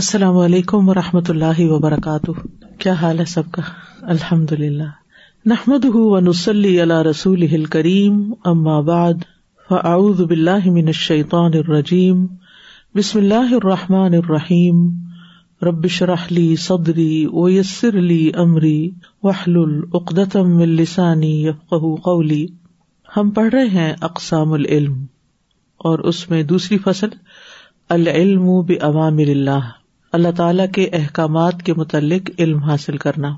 السلام علیکم و رحمۃ اللہ وبرکاتہ کیا حال ہے سب کا الحمد للہ نحمد ہُو نسلی اللہ رسول کریم اماب بلّہ منشیطان الرجیم بسم اللہ الرحمٰن الرحیم ربش رحلی صدری ویسر علی عمری وحل العقدم السانی قولی ہم پڑھ رہے ہیں اقسام العلم اور اس میں دوسری فصل العلم بعوامل اللہ اللہ تعالیٰ کے احکامات کے متعلق علم حاصل کرنا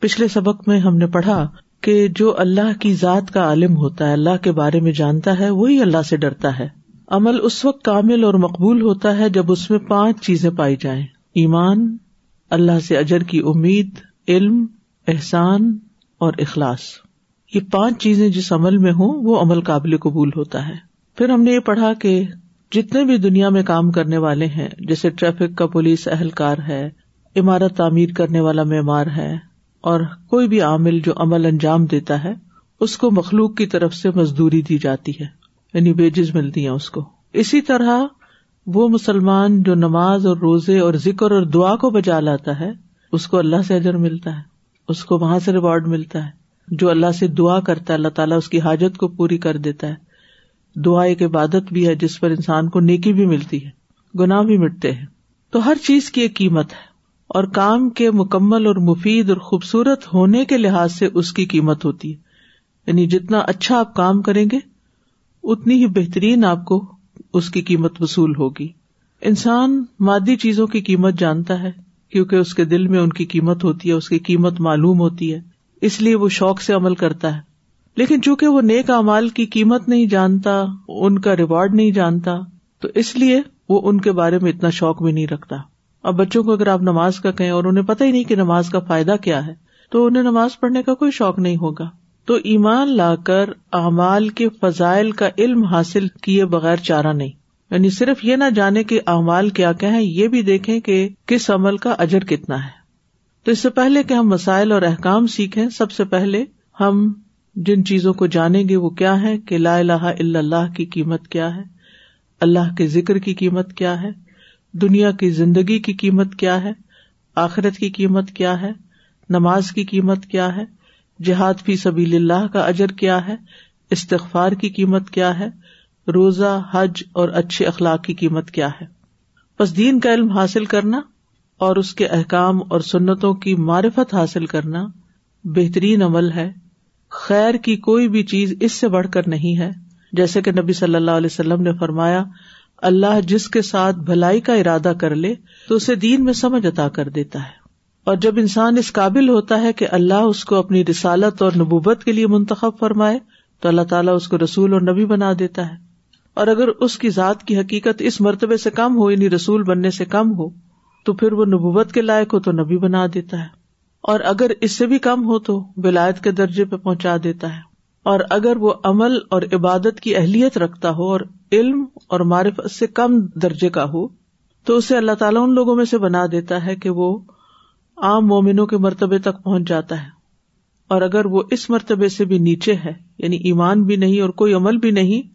پچھلے سبق میں ہم نے پڑھا کہ جو اللہ کی ذات کا عالم ہوتا ہے اللہ کے بارے میں جانتا ہے وہی اللہ سے ڈرتا ہے عمل اس وقت کامل اور مقبول ہوتا ہے جب اس میں پانچ چیزیں پائی جائیں ایمان اللہ سے اجر کی امید علم احسان اور اخلاص یہ پانچ چیزیں جس عمل میں ہوں وہ عمل قابل قبول ہوتا ہے پھر ہم نے یہ پڑھا کہ جتنے بھی دنیا میں کام کرنے والے ہیں جیسے ٹریفک کا پولیس اہلکار ہے عمارت تعمیر کرنے والا معمار ہے اور کوئی بھی عامل جو عمل انجام دیتا ہے اس کو مخلوق کی طرف سے مزدوری دی جاتی ہے یعنی ویجز ملتی ہیں اس کو اسی طرح وہ مسلمان جو نماز اور روزے اور ذکر اور دعا کو بجا لاتا ہے اس کو اللہ سے اجر ملتا ہے اس کو وہاں سے ریوارڈ ملتا ہے جو اللہ سے دعا کرتا ہے اللہ تعالیٰ اس کی حاجت کو پوری کر دیتا ہے دعا ایک عبادت بھی ہے جس پر انسان کو نیکی بھی ملتی ہے گنا بھی مٹتے ہیں تو ہر چیز کی ایک قیمت ہے اور کام کے مکمل اور مفید اور خوبصورت ہونے کے لحاظ سے اس کی قیمت ہوتی ہے یعنی جتنا اچھا آپ کام کریں گے اتنی ہی بہترین آپ کو اس کی قیمت وصول ہوگی انسان مادی چیزوں کی قیمت جانتا ہے کیونکہ اس کے دل میں ان کی قیمت ہوتی ہے اس کی قیمت معلوم ہوتی ہے اس لیے وہ شوق سے عمل کرتا ہے لیکن چونکہ وہ نیک اعمال کی قیمت نہیں جانتا ان کا ریوارڈ نہیں جانتا تو اس لیے وہ ان کے بارے میں اتنا شوق بھی نہیں رکھتا اب بچوں کو اگر آپ نماز کا کہیں اور انہیں پتہ ہی نہیں کہ نماز کا فائدہ کیا ہے تو انہیں نماز پڑھنے کا کوئی شوق نہیں ہوگا تو ایمان لا کر اعمال کے فضائل کا علم حاصل کیے بغیر چارہ نہیں یعنی صرف یہ نہ جانے کے اعمال کیا کہ یہ بھی دیکھیں کہ کس عمل کا اجر کتنا ہے تو اس سے پہلے کہ ہم مسائل اور احکام سیکھیں سب سے پہلے ہم جن چیزوں کو جانیں گے وہ کیا ہے کہ لا الہ الا اللہ کی قیمت کیا ہے اللہ کے ذکر کی قیمت کیا ہے دنیا کی زندگی کی قیمت کیا ہے آخرت کی قیمت کیا ہے نماز کی قیمت کیا ہے جہاد فی سبیل اللہ کا اجر کیا ہے استغفار کی قیمت کیا ہے روزہ حج اور اچھے اخلاق کی قیمت کیا ہے دین کا علم حاصل کرنا اور اس کے احکام اور سنتوں کی معرفت حاصل کرنا بہترین عمل ہے خیر کی کوئی بھی چیز اس سے بڑھ کر نہیں ہے جیسے کہ نبی صلی اللہ علیہ وسلم نے فرمایا اللہ جس کے ساتھ بھلائی کا ارادہ کر لے تو اسے دین میں سمجھ عطا کر دیتا ہے اور جب انسان اس قابل ہوتا ہے کہ اللہ اس کو اپنی رسالت اور نبوبت کے لیے منتخب فرمائے تو اللہ تعالیٰ اس کو رسول اور نبی بنا دیتا ہے اور اگر اس کی ذات کی حقیقت اس مرتبے سے کم ہو یعنی رسول بننے سے کم ہو تو پھر وہ نبوت کے لائق ہو تو نبی بنا دیتا ہے اور اگر اس سے بھی کم ہو تو ولایت کے درجے پہ پہنچا دیتا ہے اور اگر وہ عمل اور عبادت کی اہلیت رکھتا ہو اور علم اور معرفت سے کم درجے کا ہو تو اسے اللہ تعالیٰ ان لوگوں میں سے بنا دیتا ہے کہ وہ عام مومنوں کے مرتبے تک پہنچ جاتا ہے اور اگر وہ اس مرتبے سے بھی نیچے ہے یعنی ایمان بھی نہیں اور کوئی عمل بھی نہیں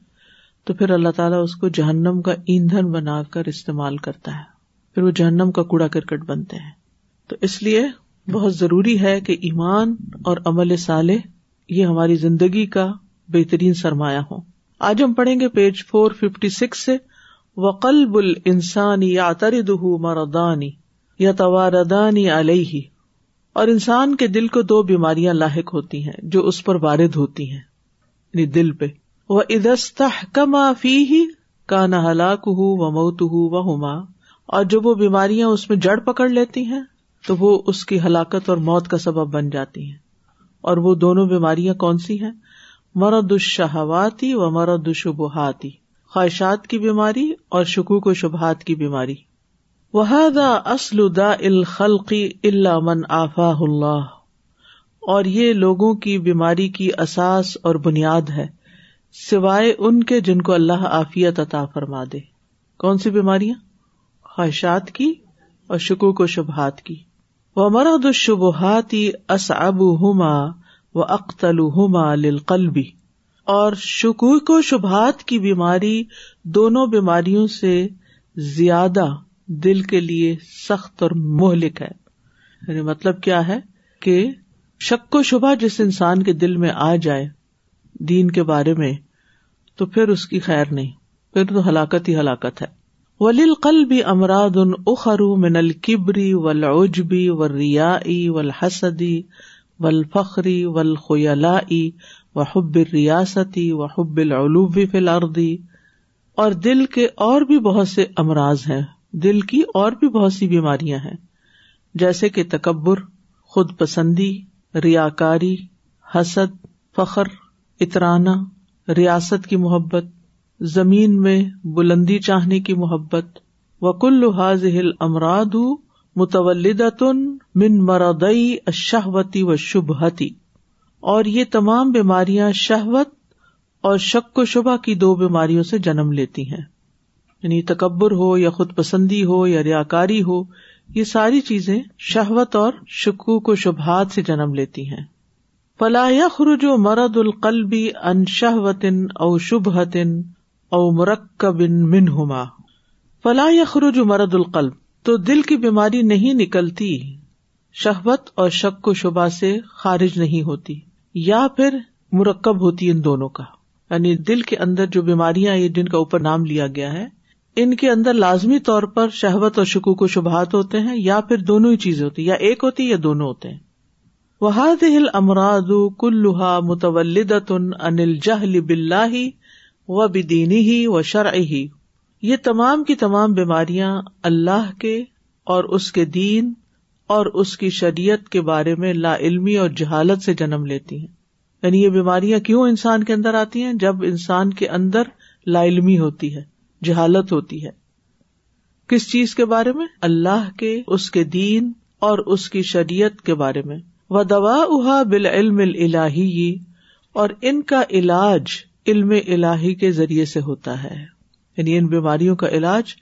تو پھر اللہ تعالیٰ اس کو جہنم کا ایندھن بنا کر استعمال کرتا ہے پھر وہ جہنم کا کوڑا کرکٹ بنتے ہیں تو اس لیے بہت ضروری ہے کہ ایمان اور عمل صالح یہ ہماری زندگی کا بہترین سرمایہ ہو آج ہم پڑھیں گے پیج فور ففٹی سکس سے وقلب انسانی یا اترد ہو مردانی یا تواردانی علیہ اور انسان کے دل کو دو بیماریاں لاحق ہوتی ہیں جو اس پر وارد ہوتی ہیں یعنی دل پہ وہ ادستا فی ہی کا نہ ہلاک ہوں و موت ہوں وہ ہوما اور جب وہ بیماریاں اس میں جڑ پکڑ لیتی ہیں تو وہ اس کی ہلاکت اور موت کا سبب بن جاتی ہیں اور وہ دونوں بیماریاں کون سی ہیں مرد و شہواتی مرد الشبہاتی شبہاتی خواہشات کی بیماری اور شکوک و شبہات کی بیماری اصل دا الخلقی اللہ من آفا اللہ اور یہ لوگوں کی بیماری کی اساس اور بنیاد ہے سوائے ان کے جن کو اللہ عافیت عطا فرما دے کون سی بیماریاں خواہشات کی اور شکوک و شبہات کی و مرد شبہاتی شبہات ہوما و اختل ہوما للقلبی اور شکوک و شبہات کی بیماری دونوں بیماریوں سے زیادہ دل کے لیے سخت اور مہلک ہے یعنی مطلب کیا ہے کہ شک و شبہ جس انسان کے دل میں آ جائے دین کے بارے میں تو پھر اس کی خیر نہیں پھر تو ہلاکت ہی ہلاکت ہے ولیل قلبی امراد ان اخرو من القبری ولاجبی و ریائی ولحسدی و الفخری ولخلا و حب ریاستی و حب العلوبی فلاردی اور دل کے اور بھی بہت سے امراض ہیں دل کی اور بھی بہت سی بیماریاں ہیں جیسے کہ تکبر خود پسندی ریا کاری حسد فخر اطرانہ ریاست کی محبت زمین میں بلندی چاہنے کی محبت حاض ہل امراد متولد من مرادئی اشہوتی و شبہتی اور یہ تمام بیماریاں شہوت اور شک و شبہ کی دو بیماریوں سے جنم لیتی ہیں یعنی تکبر ہو یا خود پسندی ہو یا ریا کاری ہو یہ ساری چیزیں شہوت اور شکوک و شبہات سے جنم لیتی ہیں فلاح خرج و مرد القلبی ان شہوتن او شبہتن او مرکب بن من ہوما فلاح یا خروج مرد القلب تو دل کی بیماری نہیں نکلتی شہبت اور شک و شبہ سے خارج نہیں ہوتی یا پھر مرکب ہوتی ان دونوں کا یعنی دل کے اندر جو بیماریاں جن کا اوپر نام لیا گیا ہے ان کے اندر لازمی طور پر شہبت اور شکو کو شبہات ہوتے ہیں یا پھر دونوں ہی چیز ہوتی یا ایک ہوتی یا دونوں ہوتے ہیں وہاد دل امراد کلوہا متولد انل جہلی بلاہی وہ بدینی ہی و شرع ہی یہ تمام کی تمام بیماریاں اللہ کے اور اس کے دین اور اس کی شریعت کے بارے میں لا علمی اور جہالت سے جنم لیتی ہیں یعنی یہ بیماریاں کیوں انسان کے اندر آتی ہیں جب انسان کے اندر لا علمی ہوتی ہے جہالت ہوتی ہے کس چیز کے بارے میں اللہ کے اس کے دین اور اس کی شریعت کے بارے میں وہ دوا اہا بال علم اور ان کا علاج علم الہی کے ذریعے سے ہوتا ہے یعنی ان بیماریوں کا علاج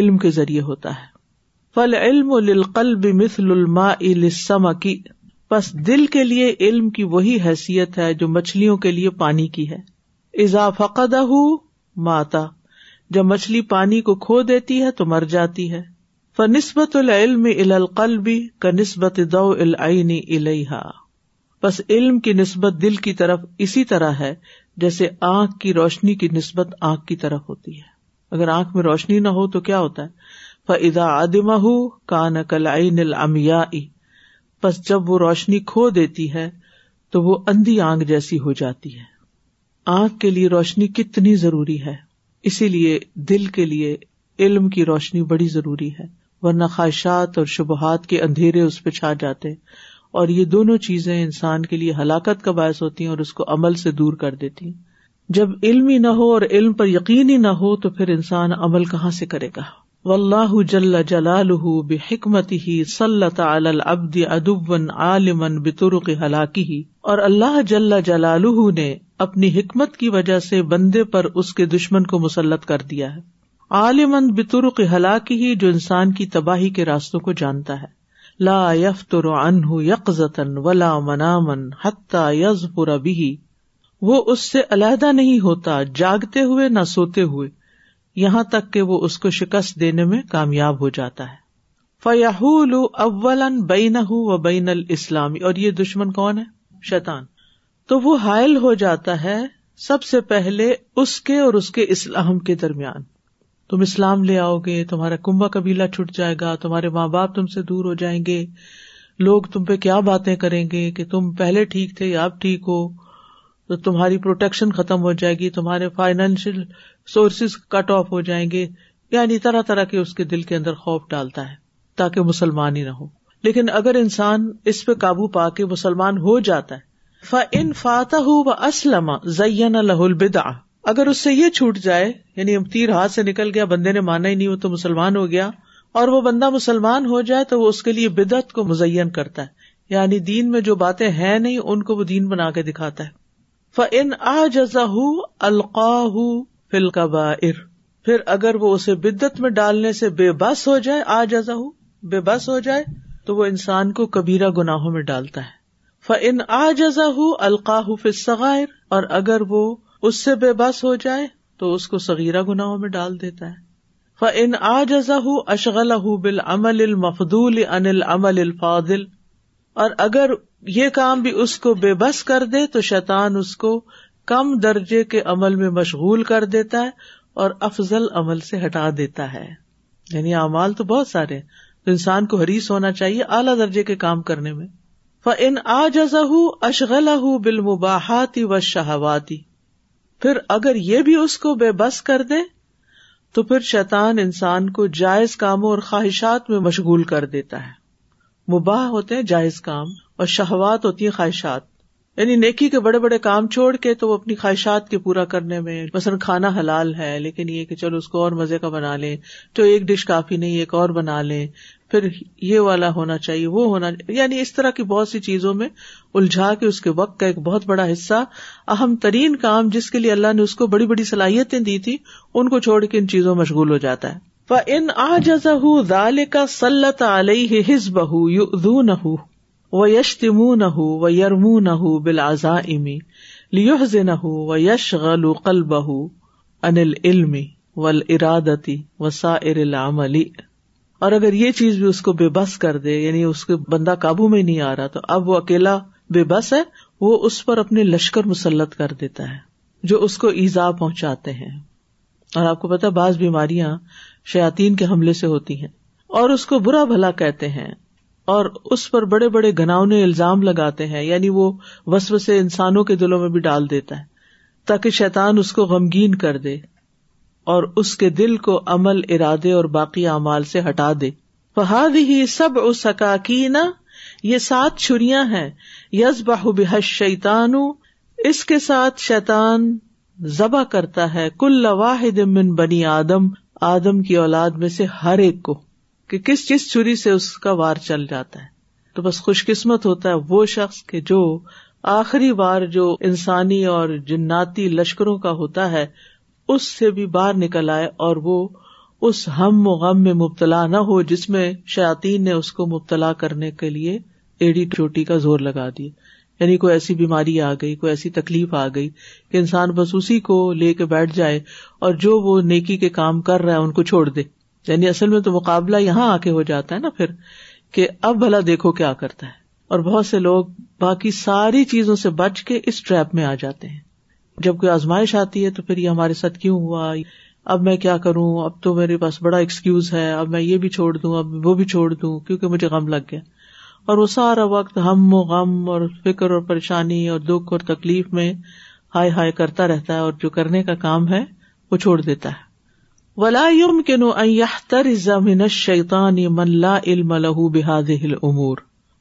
علم کے ذریعے ہوتا ہے فل علم القلب مسلم کی بس دل کے لیے علم کی وہی حیثیت ہے جو مچھلیوں کے لیے پانی کی ہے اذا فقدہ ماتا جب مچھلی پانی کو کھو دیتی ہے تو مر جاتی ہے فنسبت العلم القلب کا نسبت دو الحا بس علم کی نسبت دل کی طرف اسی طرح ہے جیسے آنکھ کی روشنی کی نسبت آنکھ کی طرف ہوتی ہے اگر آنکھ میں روشنی نہ ہو تو کیا ہوتا ہے آدما ہو نل امیا بس جب وہ روشنی کھو دیتی ہے تو وہ اندھی آنکھ جیسی ہو جاتی ہے آنکھ کے لیے روشنی کتنی ضروری ہے اسی لیے دل کے لیے علم کی روشنی بڑی ضروری ہے ورنہ خواہشات اور شبہات کے اندھیرے اس پہ چھا جاتے اور یہ دونوں چیزیں انسان کے لیے ہلاکت کا باعث ہوتی ہیں اور اس کو عمل سے دور کر دیتی ہیں جب علم ہی نہ ہو اور علم پر یقین ہی نہ ہو تو پھر انسان عمل کہاں سے کرے گا و اللہ جل جلال بے حکمت ہی البد ادب عالمن بترق ہلاکی ہی اور اللہ جل جلال نے اپنی حکمت کی وجہ سے بندے پر اس کے دشمن کو مسلط کر دیا ہے عالمن بترق ہلاکی ہی جو انسان کی تباہی کے راستوں کو جانتا ہے لا یفر ولا منا بھی وہ اس سے علیحدہ نہیں ہوتا جاگتے ہوئے نہ سوتے ہوئے یہاں تک کہ وہ اس کو شکست دینے میں کامیاب ہو جاتا ہے فیاح بین و بین ال اسلامی اور یہ دشمن کون ہے شیطان تو وہ حائل ہو جاتا ہے سب سے پہلے اس کے اور اس کے اسلام کے درمیان تم اسلام لے آؤ گے تمہارا کنبا قبیلہ چھٹ جائے گا تمہارے ماں باپ تم سے دور ہو جائیں گے لوگ تم پہ کیا باتیں کریں گے کہ تم پہلے ٹھیک تھے یا اب ٹھیک ہو تو تمہاری پروٹیکشن ختم ہو جائے گی تمہارے فائنینشیل سورسز کٹ آف ہو جائیں گے یعنی طرح طرح کے اس کے دل کے اندر خوف ڈالتا ہے تاکہ مسلمان ہی نہ ہو لیکن اگر انسان اس پہ قابو پا کے مسلمان ہو جاتا ہے ان فاتح و اسلم البدا اگر اس سے یہ چھوٹ جائے یعنی تیر ہاتھ سے نکل گیا بندے نے مانا ہی نہیں وہ تو مسلمان ہو گیا اور وہ بندہ مسلمان ہو جائے تو وہ اس کے لیے بدعت کو مزین کرتا ہے یعنی دین میں جو باتیں ہیں نہیں ان کو وہ دین بنا کے دکھاتا ہے فن آ جزا القاہ قبائر پھر اگر وہ اسے بدت میں ڈالنے سے بے بس ہو جائے آ جزا بے بس ہو جائے تو وہ انسان کو کبیرا میں ڈالتا ہے ف آ جزا ہُ القاہ فل ثغر اور اگر وہ اس سے بے بس ہو جائے تو اس کو سغیرہ گناہوں میں ڈال دیتا ہے ف ان آ جزا اشغل ہو بال عمل المفدول انل امل الفاضل اور اگر یہ کام بھی اس کو بے بس کر دے تو شیطان اس کو کم درجے کے عمل میں مشغول کر دیتا ہے اور افضل عمل سے ہٹا دیتا ہے یعنی اعمال تو بہت سارے تو انسان کو حریث ہونا چاہیے اعلیٰ درجے کے کام کرنے میں ف ان آ جزا اشغل بال مباحاتی و شہواتی پھر اگر یہ بھی اس کو بے بس کر دے تو پھر شیطان انسان کو جائز کاموں اور خواہشات میں مشغول کر دیتا ہے مباح ہوتے ہیں جائز کام اور شہوات ہوتی ہیں خواہشات یعنی نیکی کے بڑے بڑے کام چھوڑ کے تو وہ اپنی خواہشات کے پورا کرنے میں مثلا کھانا حلال ہے لیکن یہ کہ چلو اس کو اور مزے کا بنا لیں تو ایک ڈش کافی نہیں ایک اور بنا لیں پھر یہ والا ہونا چاہیے وہ ہونا چاہیے یعنی اس طرح کی بہت سی چیزوں میں الجھا کے اس کے وقت کا ایک بہت بڑا حصہ اہم ترین کام جس کے لیے اللہ نے اس کو بڑی بڑی صلاحیتیں دی تھی ان کو چھوڑ کے ان چیزوں میں مشغول ہو جاتا ہے ان آ جزا دال کا سلط علیہ ہز بہ یو دہ و یش تم نہ یرم نہ ہُو بلازا امی لش غل و قل بہ انل علم ول ارادتی و سا ارلام علی اور اگر یہ چیز بھی اس کو بے بس کر دے یعنی اس کے بندہ قابو میں نہیں آ رہا تو اب وہ اکیلا بے بس ہے وہ اس پر اپنے لشکر مسلط کر دیتا ہے جو اس کو ایزا پہنچاتے ہیں اور آپ کو پتا بعض بیماریاں شیاتین کے حملے سے ہوتی ہیں اور اس کو برا بھلا کہتے ہیں اور اس پر بڑے بڑے گناؤنے الزام لگاتے ہیں یعنی وہ وسو سے انسانوں کے دلوں میں بھی ڈال دیتا ہے تاکہ شیتان اس کو غمگین کر دے اور اس کے دل کو عمل ارادے اور باقی اعمال سے ہٹا دے فہاد ہی سب اس یہ سات چھری ہیں یز بہ بحس شیتان اس کے ساتھ شیتان ذبح کرتا ہے کل واحد من بنی آدم آدم کی اولاد میں سے ہر ایک کو کہ کس کس چھری سے اس کا وار چل جاتا ہے تو بس خوش قسمت ہوتا ہے وہ شخص کے جو آخری بار جو انسانی اور جناتی لشکروں کا ہوتا ہے اس سے بھی باہر نکل آئے اور وہ اس ہم و غم میں مبتلا نہ ہو جس میں شاطین نے اس کو مبتلا کرنے کے لیے ایڑی چوٹی کا زور لگا دیا یعنی کوئی ایسی بیماری آ گئی کوئی ایسی تکلیف آ گئی کہ انسان بس اسی کو لے کے بیٹھ جائے اور جو وہ نیکی کے کام کر رہا ہے ان کو چھوڑ دے یعنی اصل میں تو مقابلہ یہاں آ کے ہو جاتا ہے نا پھر کہ اب بھلا دیکھو کیا کرتا ہے اور بہت سے لوگ باقی ساری چیزوں سے بچ کے اس ٹریپ میں آ جاتے ہیں جب کوئی آزمائش آتی ہے تو پھر یہ ہمارے ساتھ کیوں ہوا اب میں کیا کروں اب تو میرے پاس بڑا ایکسکیوز ہے اب میں یہ بھی چھوڑ دوں اب وہ بھی چھوڑ دوں کیونکہ مجھے غم لگ گیا اور وہ سارا وقت ہم و غم اور فکر اور پریشانی اور دکھ اور تکلیف میں ہائے ہائے کرتا رہتا ہے اور جو کرنے کا کام ہے وہ چھوڑ دیتا ہے ولا من لا علم لہو بحاد ہل امور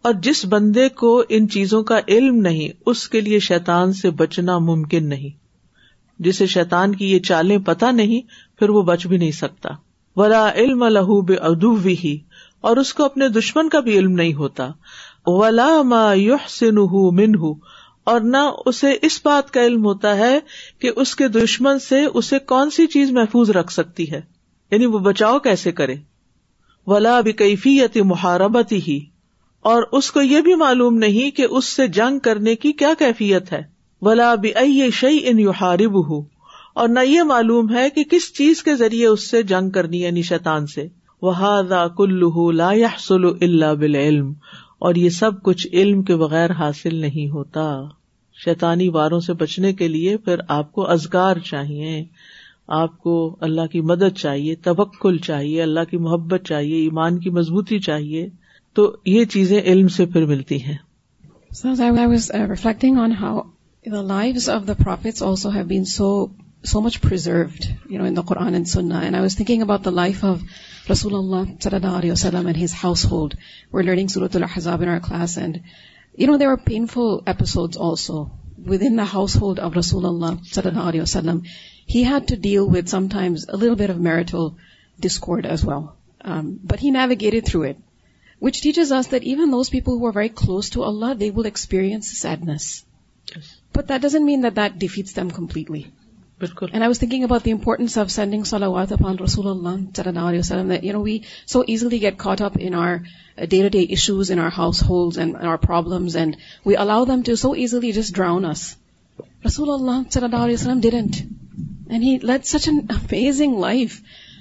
اور جس بندے کو ان چیزوں کا علم نہیں اس کے لیے شیتان سے بچنا ممکن نہیں جسے شیتان کی یہ چالیں پتا نہیں پھر وہ بچ بھی نہیں سکتا ولا علم لہو بے ادو ہی اور اس کو اپنے دشمن کا بھی علم نہیں ہوتا ولا ما یوہ سن ہوں اور نہ اسے اس بات کا علم ہوتا ہے کہ اس کے دشمن سے اسے کون سی چیز محفوظ رکھ سکتی ہے یعنی وہ بچاؤ کیسے کرے ولا بھی کیفیتی ہی اور اس کو یہ بھی معلوم نہیں کہ اس سے جنگ کرنے کی کیا کیفیت ہے بلا بھی ائی شعی انارب ہُو اور نہ یہ معلوم ہے کہ کس چیز کے ذریعے اس سے جنگ کرنی یعنی شیطان سے وہ کل سلو اللہ بل علم اور یہ سب کچھ علم کے بغیر حاصل نہیں ہوتا شیتانی واروں سے بچنے کے لیے پھر آپ کو ازگار چاہیے آپ کو اللہ کی مدد چاہیے تبکل چاہیے اللہ کی محبت چاہیے ایمان کی مضبوطی چاہیے تو یہ چیزیں علم سے پھر ملتی ہیں لائف آف رسول اللہ class and you know they are painful episode of رسول اللہ علیہ it which teacher ہویری close to اللہ they ولسپرینس meant definitely so easily get caught اپلی just drown اللہ وسلم ڈیڈنٹ سچ اینزنگ لائف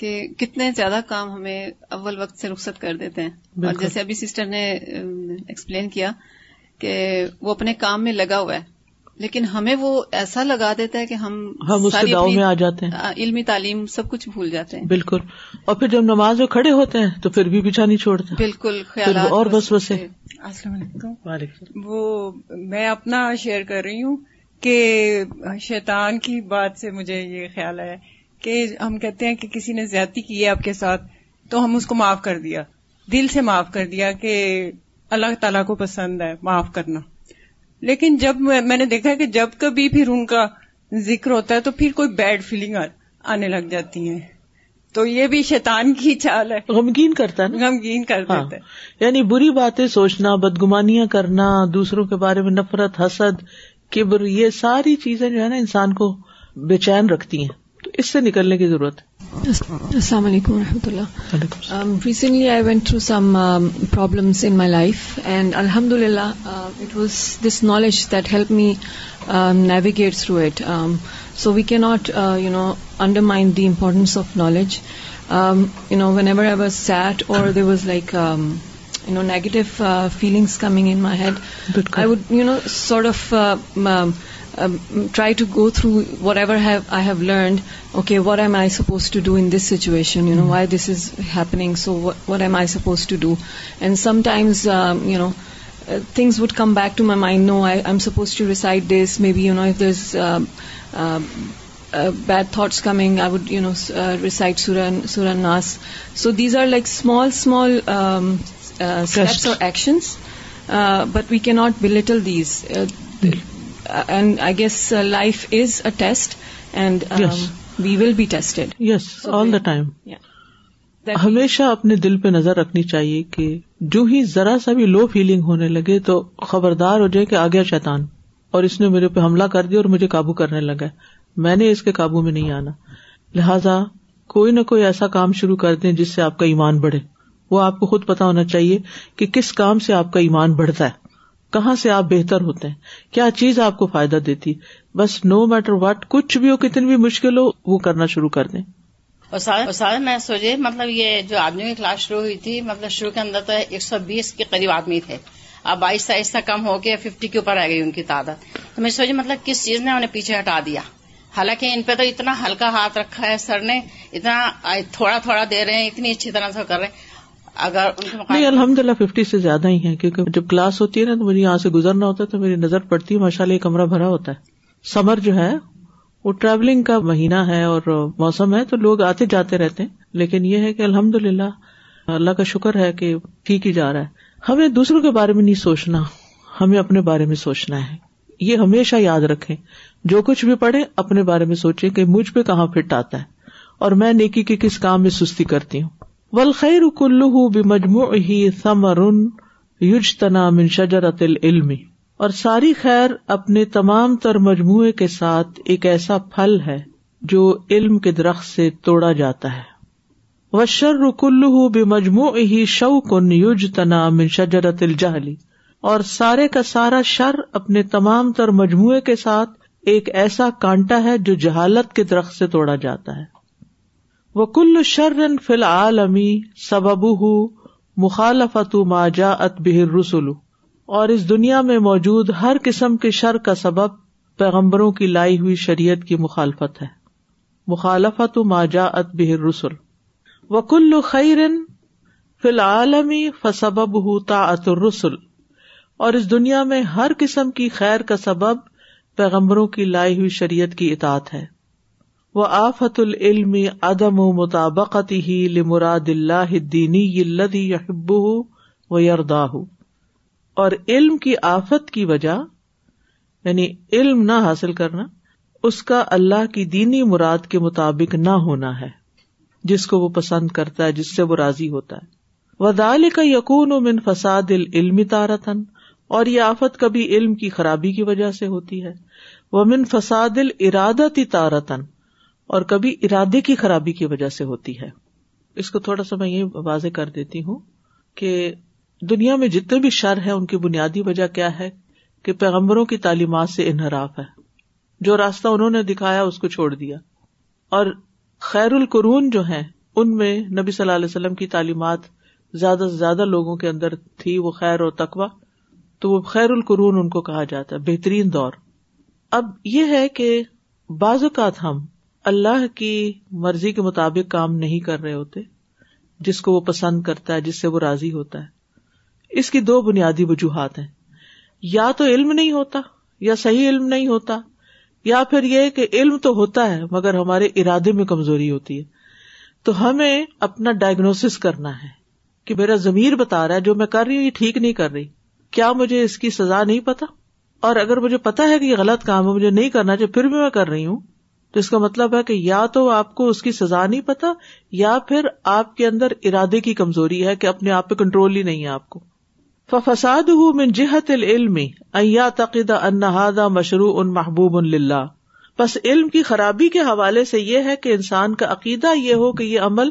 کہ کتنے زیادہ کام ہمیں اول وقت سے رخصت کر دیتے ہیں اور جیسے ابھی سسٹر نے ایکسپلین کیا کہ وہ اپنے کام میں لگا ہوا ہے لیکن ہمیں وہ ایسا لگا دیتا ہے کہ ہم اس گاؤں میں آ جاتے ہیں علمی تعلیم سب کچھ بھول جاتے ہیں بالکل اور پھر جب نماز میں کھڑے ہوتے ہیں تو پھر بھی پیچھا نہیں چھوڑتے بالکل خیال اور بس بس السلام علیکم وعلیکم وہ میں اپنا شیئر کر رہی ہوں کہ شیطان کی بات سے مجھے یہ خیال آیا کہ ہم کہتے ہیں کہ کسی نے زیادتی کی ہے آپ کے ساتھ تو ہم اس کو معاف کر دیا دل سے معاف کر دیا کہ اللہ تعالیٰ کو پسند ہے معاف کرنا لیکن جب میں نے دیکھا کہ جب کبھی پھر ان کا ذکر ہوتا ہے تو پھر کوئی بیڈ فیلنگ آنے لگ جاتی ہیں تو یہ بھی شیطان کی چال ہے غمگین کرتا ہے غمگین کرتا ہاں۔ یعنی بری باتیں سوچنا بدگمانیاں کرنا دوسروں کے بارے میں نفرت حسد کبر یہ ساری چیزیں جو ہے نا انسان کو بے چین رکھتی ہیں تو اس سے نکلنے کی ضرورت ہے السلام علیکم و رحمۃ اللہ recently I went through some problems in my life and الحمد للہ it was this knowledge that help me navigate through it so we کی not you know under mind the importance of knowledge you know whenever I was sad or there was like you know negative feelings coming in my head I would you know sort of Um, try to go through whatever I have learned. Okay, what am I supposed to do in this situation? You know, hmm. why this is happening? So what am I supposed to do? And sometimes, um, uh, things would come back to my mind. No, I'm supposed to recite this. Maybe, if there's um, uh, bad thoughts coming, I would, uh, recite Surah Nas. So these are like small steps or actions, but we cannot belittle these. And I guess life is a test and we will be tested yes all the time ہمیشہ اپنے دل پہ نظر رکھنی چاہیے کہ جو ہی ذرا سا بھی لو فیلنگ ہونے لگے تو خبردار ہو جائے کہ آ گیا اور اس نے میرے پہ حملہ کر دیا اور مجھے قابو کرنے لگا میں نے اس کے قابو میں نہیں آنا لہذا کوئی نہ کوئی ایسا کام شروع کر دیں جس سے آپ کا ایمان بڑھے وہ آپ کو خود پتا ہونا چاہیے کہ کس کام سے آپ کا ایمان بڑھتا ہے کہاں سے آپ بہتر ہوتے ہیں کیا چیز آپ کو فائدہ دیتی بس نو میٹر وٹ کچھ بھی ہو کتنی بھی مشکل ہو وہ کرنا شروع کر دیں سارا میں سوچے مطلب یہ جو آدمیوں کی کلاس شروع ہوئی تھی مطلب شروع کے اندر تو ایک سو بیس کے قریب آدمی تھے اب بائیس آہستہ کم ہو کے ففٹی کے اوپر آ گئی ان کی تعداد تو میں سوچی مطلب کس چیز نے انہیں پیچھے ہٹا دیا حالانکہ ان پہ تو اتنا ہلکا ہاتھ رکھا ہے سر نے اتنا تھوڑا تھوڑا دے رہے ہیں اتنی اچھی طرح سے کر رہے ہیں اگر نہیں الحمد للہ ففٹی سے زیادہ ہی ہے کیونکہ جب کلاس ہوتی ہے نا تو مجھے یہاں سے گزرنا ہوتا ہے تو میری نظر پڑتی ہے ماشاء اللہ یہ کمرہ بھرا ہوتا ہے سمر جو ہے وہ ٹریولنگ کا مہینہ ہے اور موسم ہے تو لوگ آتے جاتے رہتے ہیں لیکن یہ ہے کہ الحمد للہ اللہ کا شکر ہے کہ ٹھیک ہی جا رہا ہے ہمیں دوسروں کے بارے میں نہیں سوچنا ہمیں اپنے بارے میں سوچنا ہے یہ ہمیشہ یاد رکھے جو کچھ بھی پڑھے اپنے بارے میں سوچے کہ مجھ پہ کہاں فٹ آتا ہے اور میں نیکی کے کس کام میں سستی کرتی ہوں ولخیر الح بے ہی ثمر یوج تنا شجرت العلم اور ساری خیر اپنے تمام تر مجموعے کے ساتھ ایک ایسا پھل ہے جو علم کے درخت سے توڑا جاتا ہے وشر کلو بے مجموع ہی شو کن یوج تنا من شجرت الجہلی اور سارے کا سارا شر اپنے تمام تر مجموعے کے ساتھ ایک ایسا کانٹا ہے جو جہالت کے درخت سے توڑا جاتا ہے وہ کل شر فی العالمی سبب مخالفت مخالف تو ماجا ات بہر رسول اور اس دنیا میں موجود ہر قسم کے شر کا سبب پیغمبروں کی لائی ہوئی شریعت کی مخالفت ہے مخالفت جا ات بہر رسول کل خیر فی العالمی ف سبب ہُو تا ات رسول اور اس دنیا میں ہر قسم کی خیر کا سبب پیغمبروں کی لائی ہوئی شریعت کی اطاعت ہے وہ آفت العلم عدم و مطابقت ہی لمراد اللہ دینی و یردا اور علم کی آفت کی وجہ یعنی علم نہ حاصل کرنا اس کا اللہ کی دینی مراد کے مطابق نہ ہونا ہے جس کو وہ پسند کرتا ہے جس سے وہ راضی ہوتا ہے ودال کا یقون و من فساد العلم تارتن اور یہ آفت کبھی علم کی خرابی کی وجہ سے ہوتی ہے وہ من فساد الرادتی تارتن اور کبھی ارادے کی خرابی کی وجہ سے ہوتی ہے اس کو تھوڑا سا میں یہ واضح کر دیتی ہوں کہ دنیا میں جتنے بھی شر ہے ان کی بنیادی وجہ کیا ہے کہ پیغمبروں کی تعلیمات سے انحراف ہے جو راستہ انہوں نے دکھایا اس کو چھوڑ دیا اور خیر القرون جو ہیں ان میں نبی صلی اللہ علیہ وسلم کی تعلیمات زیادہ سے زیادہ لوگوں کے اندر تھی وہ خیر اور تقوا تو وہ خیر القرون ان کو کہا جاتا ہے بہترین دور اب یہ ہے کہ بعض اوقات ہم اللہ کی مرضی کے مطابق کام نہیں کر رہے ہوتے جس کو وہ پسند کرتا ہے جس سے وہ راضی ہوتا ہے اس کی دو بنیادی وجوہات ہیں یا تو علم نہیں ہوتا یا صحیح علم نہیں ہوتا یا پھر یہ کہ علم تو ہوتا ہے مگر ہمارے ارادے میں کمزوری ہوتی ہے تو ہمیں اپنا ڈائگنوسس کرنا ہے کہ میرا ضمیر بتا رہا ہے جو میں کر رہی ہوں یہ ٹھیک نہیں کر رہی کیا مجھے اس کی سزا نہیں پتا اور اگر مجھے پتا ہے کہ یہ غلط کام ہے مجھے نہیں کرنا چاہیے پھر بھی میں کر رہی ہوں تو اس کا مطلب ہے کہ یا تو آپ کو اس کی سزا نہیں پتا یا پھر آپ کے اندر ارادے کی کمزوری ہے کہ اپنے آپ پہ کنٹرول ہی نہیں ہے آپ کو فساد من جہت العلم ایا انہادا مشرو ان محبوب اللہ بس علم کی خرابی کے حوالے سے یہ ہے کہ انسان کا عقیدہ یہ ہو کہ یہ عمل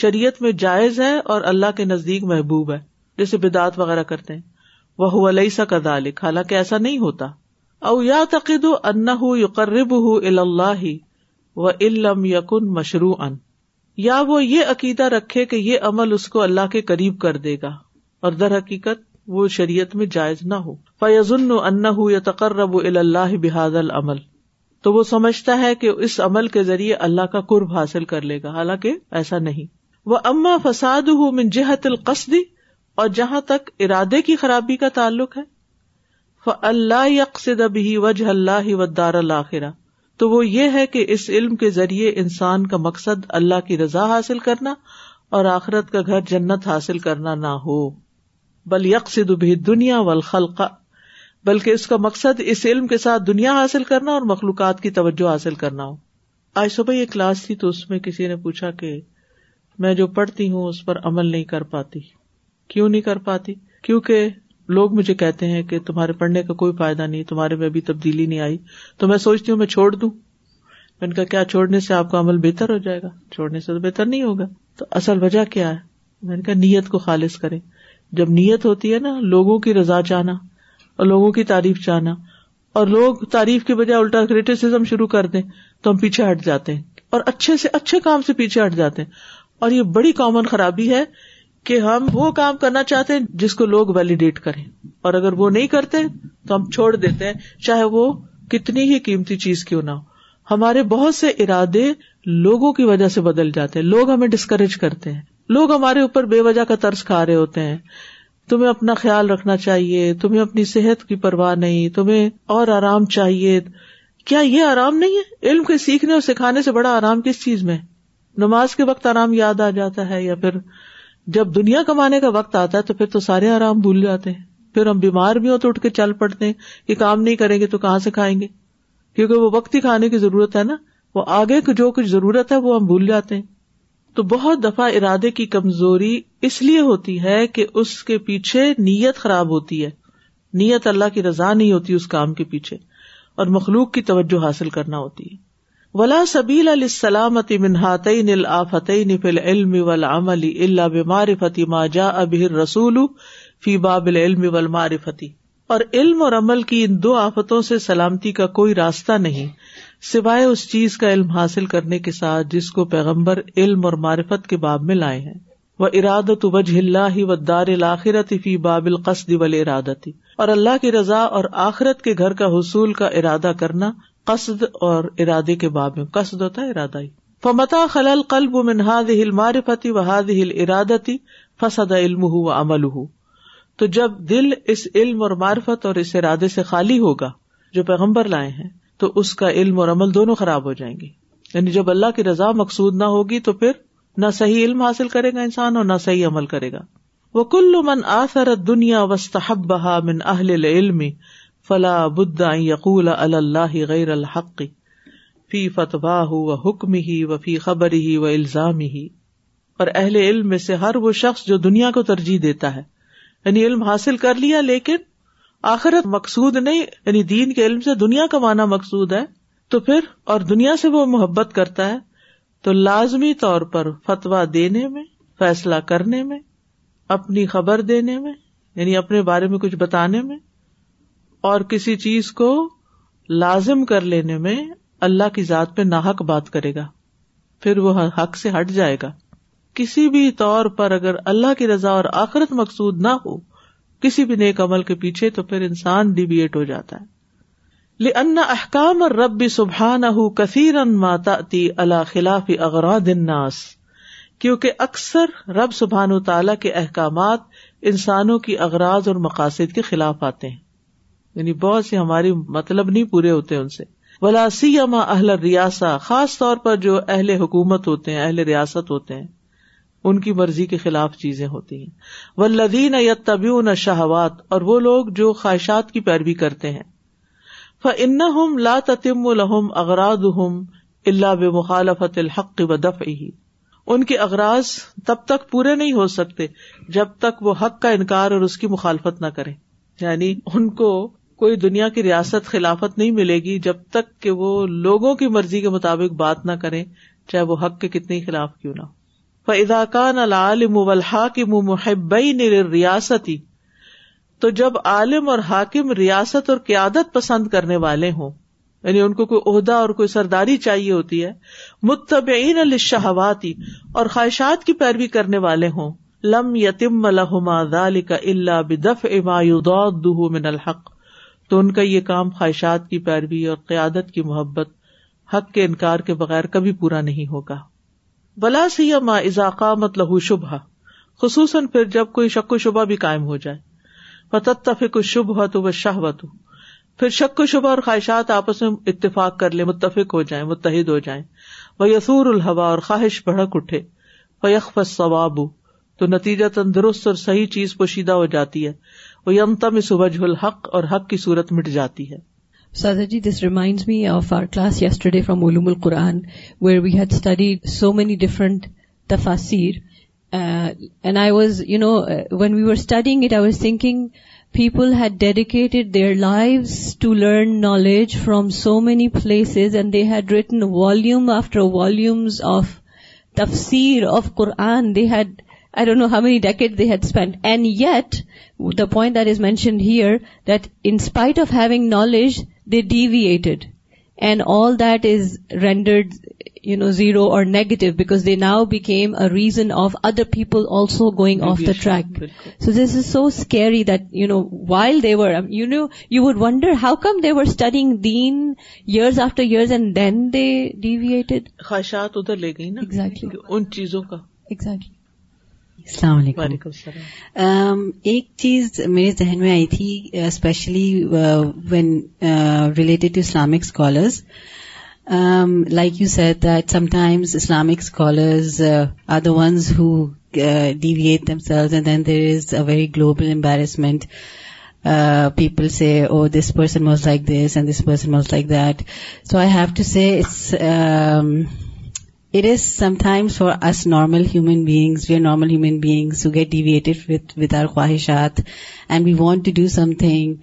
شریعت میں جائز ہے اور اللہ کے نزدیک محبوب ہے جیسے بدعت وغیرہ کرتے ہیں وہ علیہ سا کدالک حالانکہ ایسا نہیں ہوتا او یا تقد یقرب ہُ اللہ و علم یقن مشرو ان یا وہ یہ عقیدہ رکھے کہ یہ عمل اس کو اللہ کے قریب کر دے گا اور در حقیقت وہ شریعت میں جائز نہ ہو فیض ان یا تقرب اللہ بحاد العمل تو وہ سمجھتا ہے کہ اس عمل کے ذریعے اللہ کا قرب حاصل کر لے گا حالانکہ ایسا نہیں وہ اما فساد ہوں جہت القصدی اور جہاں تک ارادے کی خرابی کا تعلق ہے اللہ وجہ اب ہی الآخرہ تو وہ یہ ہے کہ اس علم کے ذریعے انسان کا مقصد اللہ کی رضا حاصل کرنا اور آخرت کا گھر جنت حاصل کرنا نہ ہو بل دنیا والخلق بلکہ اس کا مقصد اس علم کے ساتھ دنیا حاصل کرنا اور مخلوقات کی توجہ حاصل کرنا ہو آج صبح یہ کلاس تھی تو اس میں کسی نے پوچھا کہ میں جو پڑھتی ہوں اس پر عمل نہیں کر پاتی کیوں نہیں کر پاتی کیوں کہ لوگ مجھے کہتے ہیں کہ تمہارے پڑھنے کا کوئی فائدہ نہیں تمہارے میں ابھی تبدیلی نہیں آئی تو میں سوچتی ہوں میں چھوڑ دوں میں نے کہا کیا چھوڑنے سے آپ کا عمل بہتر ہو جائے گا چھوڑنے سے تو بہتر نہیں ہوگا تو اصل وجہ کیا ہے میں نے کہا نیت کو خالص کرے جب نیت ہوتی ہے نا لوگوں کی رضا چاہنا اور لوگوں کی تعریف چاہنا اور لوگ تعریف کے بجائے الٹا کریٹیسم شروع کر دیں تو ہم پیچھے ہٹ جاتے ہیں اور اچھے سے اچھے کام سے پیچھے ہٹ جاتے ہیں اور یہ بڑی کامن خرابی ہے کہ ہم وہ کام کرنا چاہتے ہیں جس کو لوگ ویلیڈیٹ کریں اور اگر وہ نہیں کرتے تو ہم چھوڑ دیتے ہیں چاہے وہ کتنی ہی قیمتی چیز کیوں نہ ہو ہمارے بہت سے ارادے لوگوں کی وجہ سے بدل جاتے ہیں لوگ ہمیں ڈسکریج کرتے ہیں لوگ ہمارے اوپر بے وجہ کا ترس کھا رہے ہوتے ہیں تمہیں اپنا خیال رکھنا چاہیے تمہیں اپنی صحت کی پرواہ نہیں تمہیں اور آرام چاہیے کیا یہ آرام نہیں ہے علم کے سیکھنے اور سکھانے سے بڑا آرام کس چیز میں نماز کے وقت آرام یاد آ جاتا ہے یا پھر جب دنیا کمانے کا وقت آتا ہے تو پھر تو سارے آرام بھول جاتے ہیں پھر ہم بیمار بھی ہوں تو اٹھ کے چل پڑتے ہیں یہ کام نہیں کریں گے تو کہاں سے کھائیں گے کیونکہ وہ وقت ہی کھانے کی ضرورت ہے نا وہ آگے جو کچھ ضرورت ہے وہ ہم بھول جاتے ہیں تو بہت دفعہ ارادے کی کمزوری اس لیے ہوتی ہے کہ اس کے پیچھے نیت خراب ہوتی ہے نیت اللہ کی رضا نہیں ہوتی اس کام کے پیچھے اور مخلوق کی توجہ حاصل کرنا ہوتی ہے ولا سبیل آفت نفل علم نف العلم اللہ بار فتی ما جا اب رسول فی بابل علم وارفتی اور علم اور عمل کی ان دو آفتوں سے سلامتی کا کوئی راستہ نہیں سوائے اس چیز کا علم حاصل کرنے کے ساتھ جس کو پیغمبر علم اور معرفت کے باب میں لائے ہیں وہ ارادت وجہ و دار الآخرت فی باب القصد و ارادتی اور اللہ کی رضا اور آخرت کے گھر کا حصول کا ارادہ کرنا قصد اور ارادے کے باب میں قصد ہوتا ہے ارادہ ہی فمتا خلل قلب ہل مارفتی ارادتی فسد علم و عمل ہو تو جب دل اس علم اور معرفت اور اس ارادے سے خالی ہوگا جو پیغمبر لائے ہیں تو اس کا علم اور عمل دونوں خراب ہو جائیں گے یعنی جب اللہ کی رضا مقصود نہ ہوگی تو پھر نہ صحیح علم حاصل کرے گا انسان اور نہ صحیح عمل کرے گا وہ کل من آثر دنیا وسط بہا من اہل علم فلا بد یقول اللہ غیر الحق فی فتواہ و حکم ہی و فی خبر ہی و الزام ہی اور اہل علم میں سے ہر وہ شخص جو دنیا کو ترجیح دیتا ہے یعنی علم حاصل کر لیا لیکن آخرت مقصود نہیں یعنی دین کے علم سے دنیا کا معنی مقصود ہے تو پھر اور دنیا سے وہ محبت کرتا ہے تو لازمی طور پر فتویٰ دینے میں فیصلہ کرنے میں اپنی خبر دینے میں یعنی اپنے بارے میں کچھ بتانے میں اور کسی چیز کو لازم کر لینے میں اللہ کی ذات پہ ناحق بات کرے گا پھر وہ حق سے ہٹ جائے گا کسی بھی طور پر اگر اللہ کی رضا اور آخرت مقصود نہ ہو کسی بھی نیک عمل کے پیچھے تو پھر انسان ڈیبیٹ ہو جاتا ہے لن احکام اور ربی سبحان کثیر ان ماتا اللہ خلاف اغرا داس کیونکہ اکثر رب سبحان و تعالی کے احکامات انسانوں کی اغراض اور مقاصد کے خلاف آتے ہیں یعنی بہت سی ہماری مطلب نہیں پورے ہوتے ان سے ولاسیما اہل ریاست خاص طور پر جو اہل حکومت ہوتے ہیں اہل ریاست ہوتے ہیں ان کی مرضی کے خلاف چیزیں ہوتی ہیں یا طبی نہ شہوات اور وہ لوگ جو خواہشات کی پیروی کرتے ہیں فن ہم لاتم الحم اغراد اللہ بے مخالفت الحق و دف ہی ان کے اغراض تب تک پورے نہیں ہو سکتے جب تک وہ حق کا انکار اور اس کی مخالفت نہ کرے یعنی ان کو کوئی دنیا کی ریاست خلافت نہیں ملے گی جب تک کہ وہ لوگوں کی مرضی کے مطابق بات نہ کریں چاہے وہ حق کے کتنے خلاف کیوں نہ ریاستی تو جب عالم اور حاکم ریاست اور قیادت پسند کرنے والے ہوں یعنی ان کو کوئی عہدہ اور کوئی سرداری چاہیے ہوتی ہے متبعین الشہواتی اور خواہشات کی پیروی کرنے والے ہوں لم ذالک الحما بدفع اما دودھ من الحق تو ان کا یہ کام خواہشات کی پیروی اور قیادت کی محبت حق کے انکار کے بغیر کبھی پورا نہیں ہوگا بلا سیا ماں اضاقہ مطلب شبہ خصوصاً جب کوئی شک و شبہ بھی قائم ہو جائے شب ہوا تو وہ شہوت ہوں پھر شک و شبہ اور خواہشات آپس میں اتفاق کر لے متفق ہو جائیں متحد ہو جائیں وہ یسور الحوا اور خواہش بھڑک اٹھے فیخ یکفت ثواب نتیجہ تندرست اور صحیح چیز پوشیدہ ہو جاتی ہے وہ الحق اور حق کی صورت مٹ جاتی ہے سادا جی this reminds me of our class yesterday al Quran where we had study so many different and I was you know when we are studying it I was thinking people had dedicated their life to learn knowledge from so many places and they had written volume after volumes of تفسیر of Quran they had I don't know how many decade had spend and yet the point that is mentioned here that instead of having knowledge they deviated and all that is rendered you know zero or negative because they now became a reason of other people also going off the track so this is so scary that you know while they were you know you do you ever wonder how come they were studying then there after years and then they deviated خواہشات ادھر لے گئی نا exactly ان چیزوں کا exactly السلام علیکم وعلیکم السلام ایک چیز میرے ذہن میں آئی تھی especially when related to Islamic scholars like you said that sometimes Islamic scholars are the ones who devote themselves and then there is a very global embarrassment people say oh this person was like this and this person was like that so I have to say it's It is sometimes for us normal human beings, we are normal human beings who get deviated with our khwahishat, and we want to do something,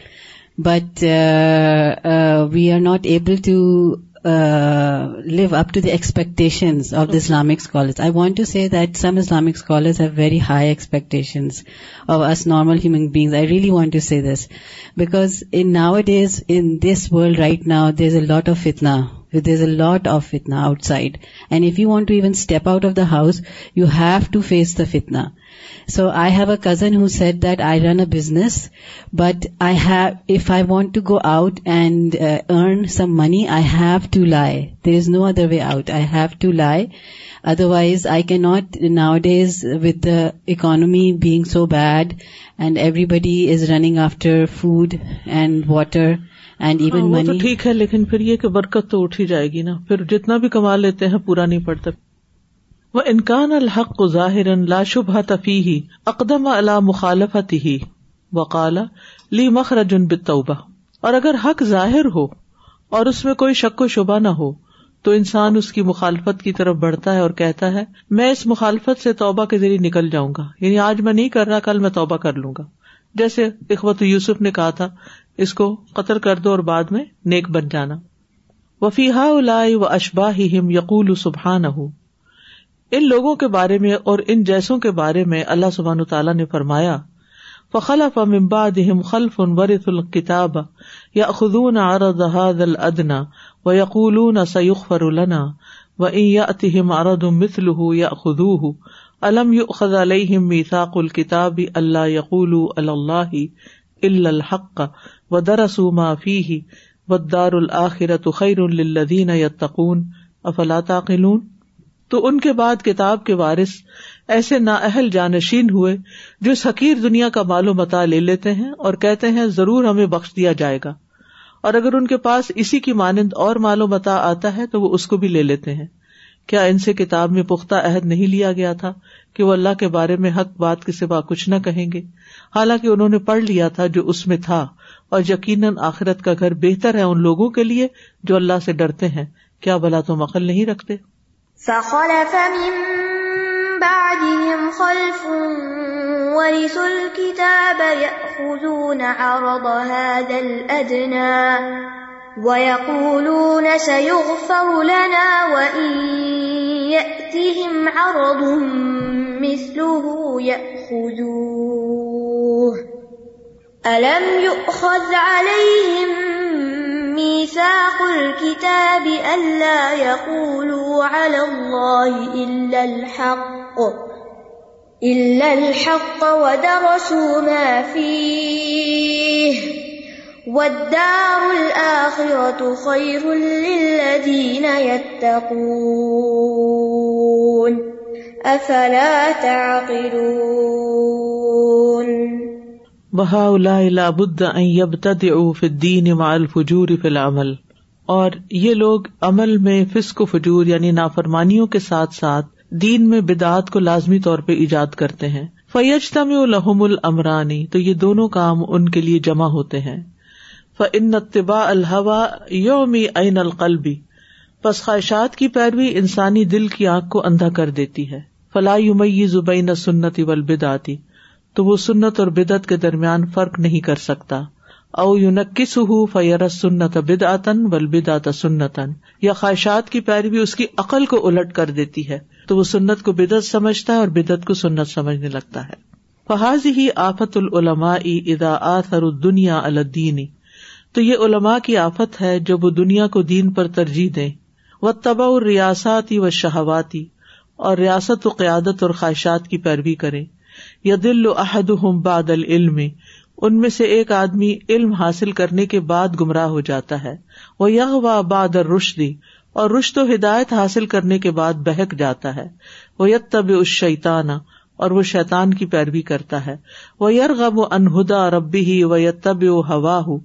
but uh, uh, we are not able to uh, live up to the expectations of the Islamic scholars. I want to say that some Islamic scholars have very high expectations of us normal human beings. I really want to say this because nowadays in this world right now, there's a lot of fitna there's a lot of fitna outside. And if you want to even step out of the house, you have to face the fitna. So I have a cousin who said that I run a business, but if I want to go out and uh, earn some money, I have to lie. There is no other way out. I have to lie. Otherwise, I cannot nowadays, with the economy being so bad and everybody is running after food and water and even money ٹھیک ہے لیکن پھر یہ کہ برکت تو اٹھی جائے گی نا پھر جتنا بھی کما لیتے ہیں پورا نہیں پڑتا وہ انکان الحق کو ظاہر لا شبہ تفیح ہی اقدم اللہ مخالفت ہی و کالا لی مخرج بتبہ اور اگر حق ظاہر ہو اور اس میں کوئی شک و شبہ نہ ہو تو انسان اس کی مخالفت کی طرف بڑھتا ہے اور کہتا ہے میں اس مخالفت سے توبہ کے ذریعے نکل جاؤں گا یعنی آج میں نہیں کر رہا کل میں توبہ کر لوں گا جیسے اخبت یوسف نے کہا تھا اس کو قطر کر دو اور بعد میں نیک بن جانا و اشبا و یقول سبحان لوگوں کے بارے میں اور ان جیسوں کے بارے میں اللہ سبحان تعالیٰ نے فرمایا فمباد خلف الکتاب خلف انورت القتاب یا خدو و یقول و اتم ارد متل ہُو یا خدو ہُ علم الکتاب اللہ یقول اللہ الحق خیر احقرفی یتقون افلا قلون تو ان کے بعد کتاب کے وارث ایسے نااہل جانشین ہوئے جو حقیر دنیا کا مال و متا لے لیتے ہیں اور کہتے ہیں ضرور ہمیں بخش دیا جائے گا اور اگر ان کے پاس اسی کی مانند اور مال و متا آتا ہے تو وہ اس کو بھی لے لیتے ہیں کیا ان سے کتاب میں پختہ عہد نہیں لیا گیا تھا کہ وہ اللہ کے بارے میں حق بات کے سوا کچھ نہ کہیں گے حالانکہ انہوں نے پڑھ لیا تھا جو اس میں تھا اور یقیناً آخرت کا گھر بہتر ہے ان لوگوں کے لیے جو اللہ سے ڈرتے ہیں کیا بلا تو عقل نہیں رکھتے وَيَقُولُونَ سَيُغْفَرُ لَنَا وَإِن يَأْتِهِمْ عَرَضٌ مِثْلُهُ يَأْخُذُوهُ أَلَمْ يُؤْخَذْ عَلَيْهِمْ مِيثَاقُ الْكِتَابِ أَلَّا يَقُولُوا عَلَى اللَّهِ إِلَّا الْحَقَّ إِلَّا الْحَقَّ وَدَرَسُوا مَا فِيهِ بح الا بد تد اوین اما الفجور فلا عمل اور یہ لوگ عمل میں فسق فجور یعنی نافرمانیوں کے ساتھ ساتھ دین میں بدعت کو لازمی طور پہ ایجاد کرتے ہیں فیجتم میں لہم العمرانی تو یہ دونوں کام ان کے لیے جمع ہوتے ہیں ف ان الحوا یومی یوم عین القلبی بس خواہشات کی پیروی انسانی دل کی آنکھ کو اندھا کر دیتی ہے فلاح یومئی زبین سنت اول سنتی آتی تو وہ سنت اور بدعت کے درمیان فرق نہیں کر سکتا او یون کس ہو فیر سنت بد آتن آتا سنتن یا خواہشات کی پیروی اس کی عقل کو الٹ کر دیتی ہے تو وہ سنت کو بدعت سمجھتا ہے اور بدعت کو سنت سمجھنے لگتا ہے فحاظ ہی آفت العلما ادا آثر دنیا الدینی تو یہ علماء کی آفت ہے جب وہ دنیا کو دین پر ترجیح دیں وہ تب و ریاستی و شہواتی اور ریاست و قیادت اور خواہشات کی پیروی کرے یا دل و عہد ہوں باد العلم ان میں سے ایک آدمی علم حاصل کرنے کے بعد گمراہ ہو جاتا ہے وہ یغ و باد رشدی اور رشت و ہدایت حاصل کرنے کے بعد بہک جاتا ہے وہ یت طب اس شیتانا اور وہ شیتان کی پیروی کرتا ہے وہ یرغب و انہدا ربی ہی و یت طب و ہوا ہُ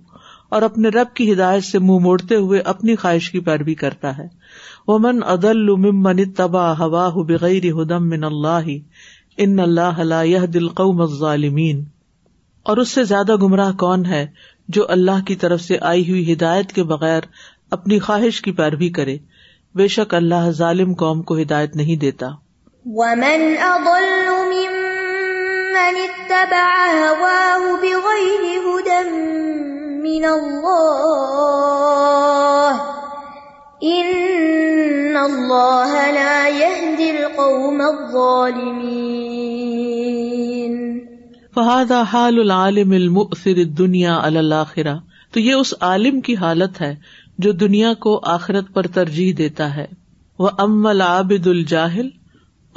اور اپنے رب کی ہدایت سے منہ مو موڑتے ہوئے اپنی خواہش کی پیروی کرتا ہے من ادل من تبا ہوا بغیر ہدم من اللہ ان اللہ یہ دل قو ظالمین اور اس سے زیادہ گمراہ کون ہے جو اللہ کی طرف سے آئی ہوئی ہدایت کے بغیر اپنی خواہش کی پیروی کرے بے شک اللہ ظالم قوم کو ہدایت نہیں دیتا ومن اضل من لا يهدي القوم حال العالم المؤثر الدنيا على الآخرة تو یہ اس عالم کی حالت ہے جو دنیا کو آخرت پر ترجیح دیتا ہے وہ ام العابد الجاہل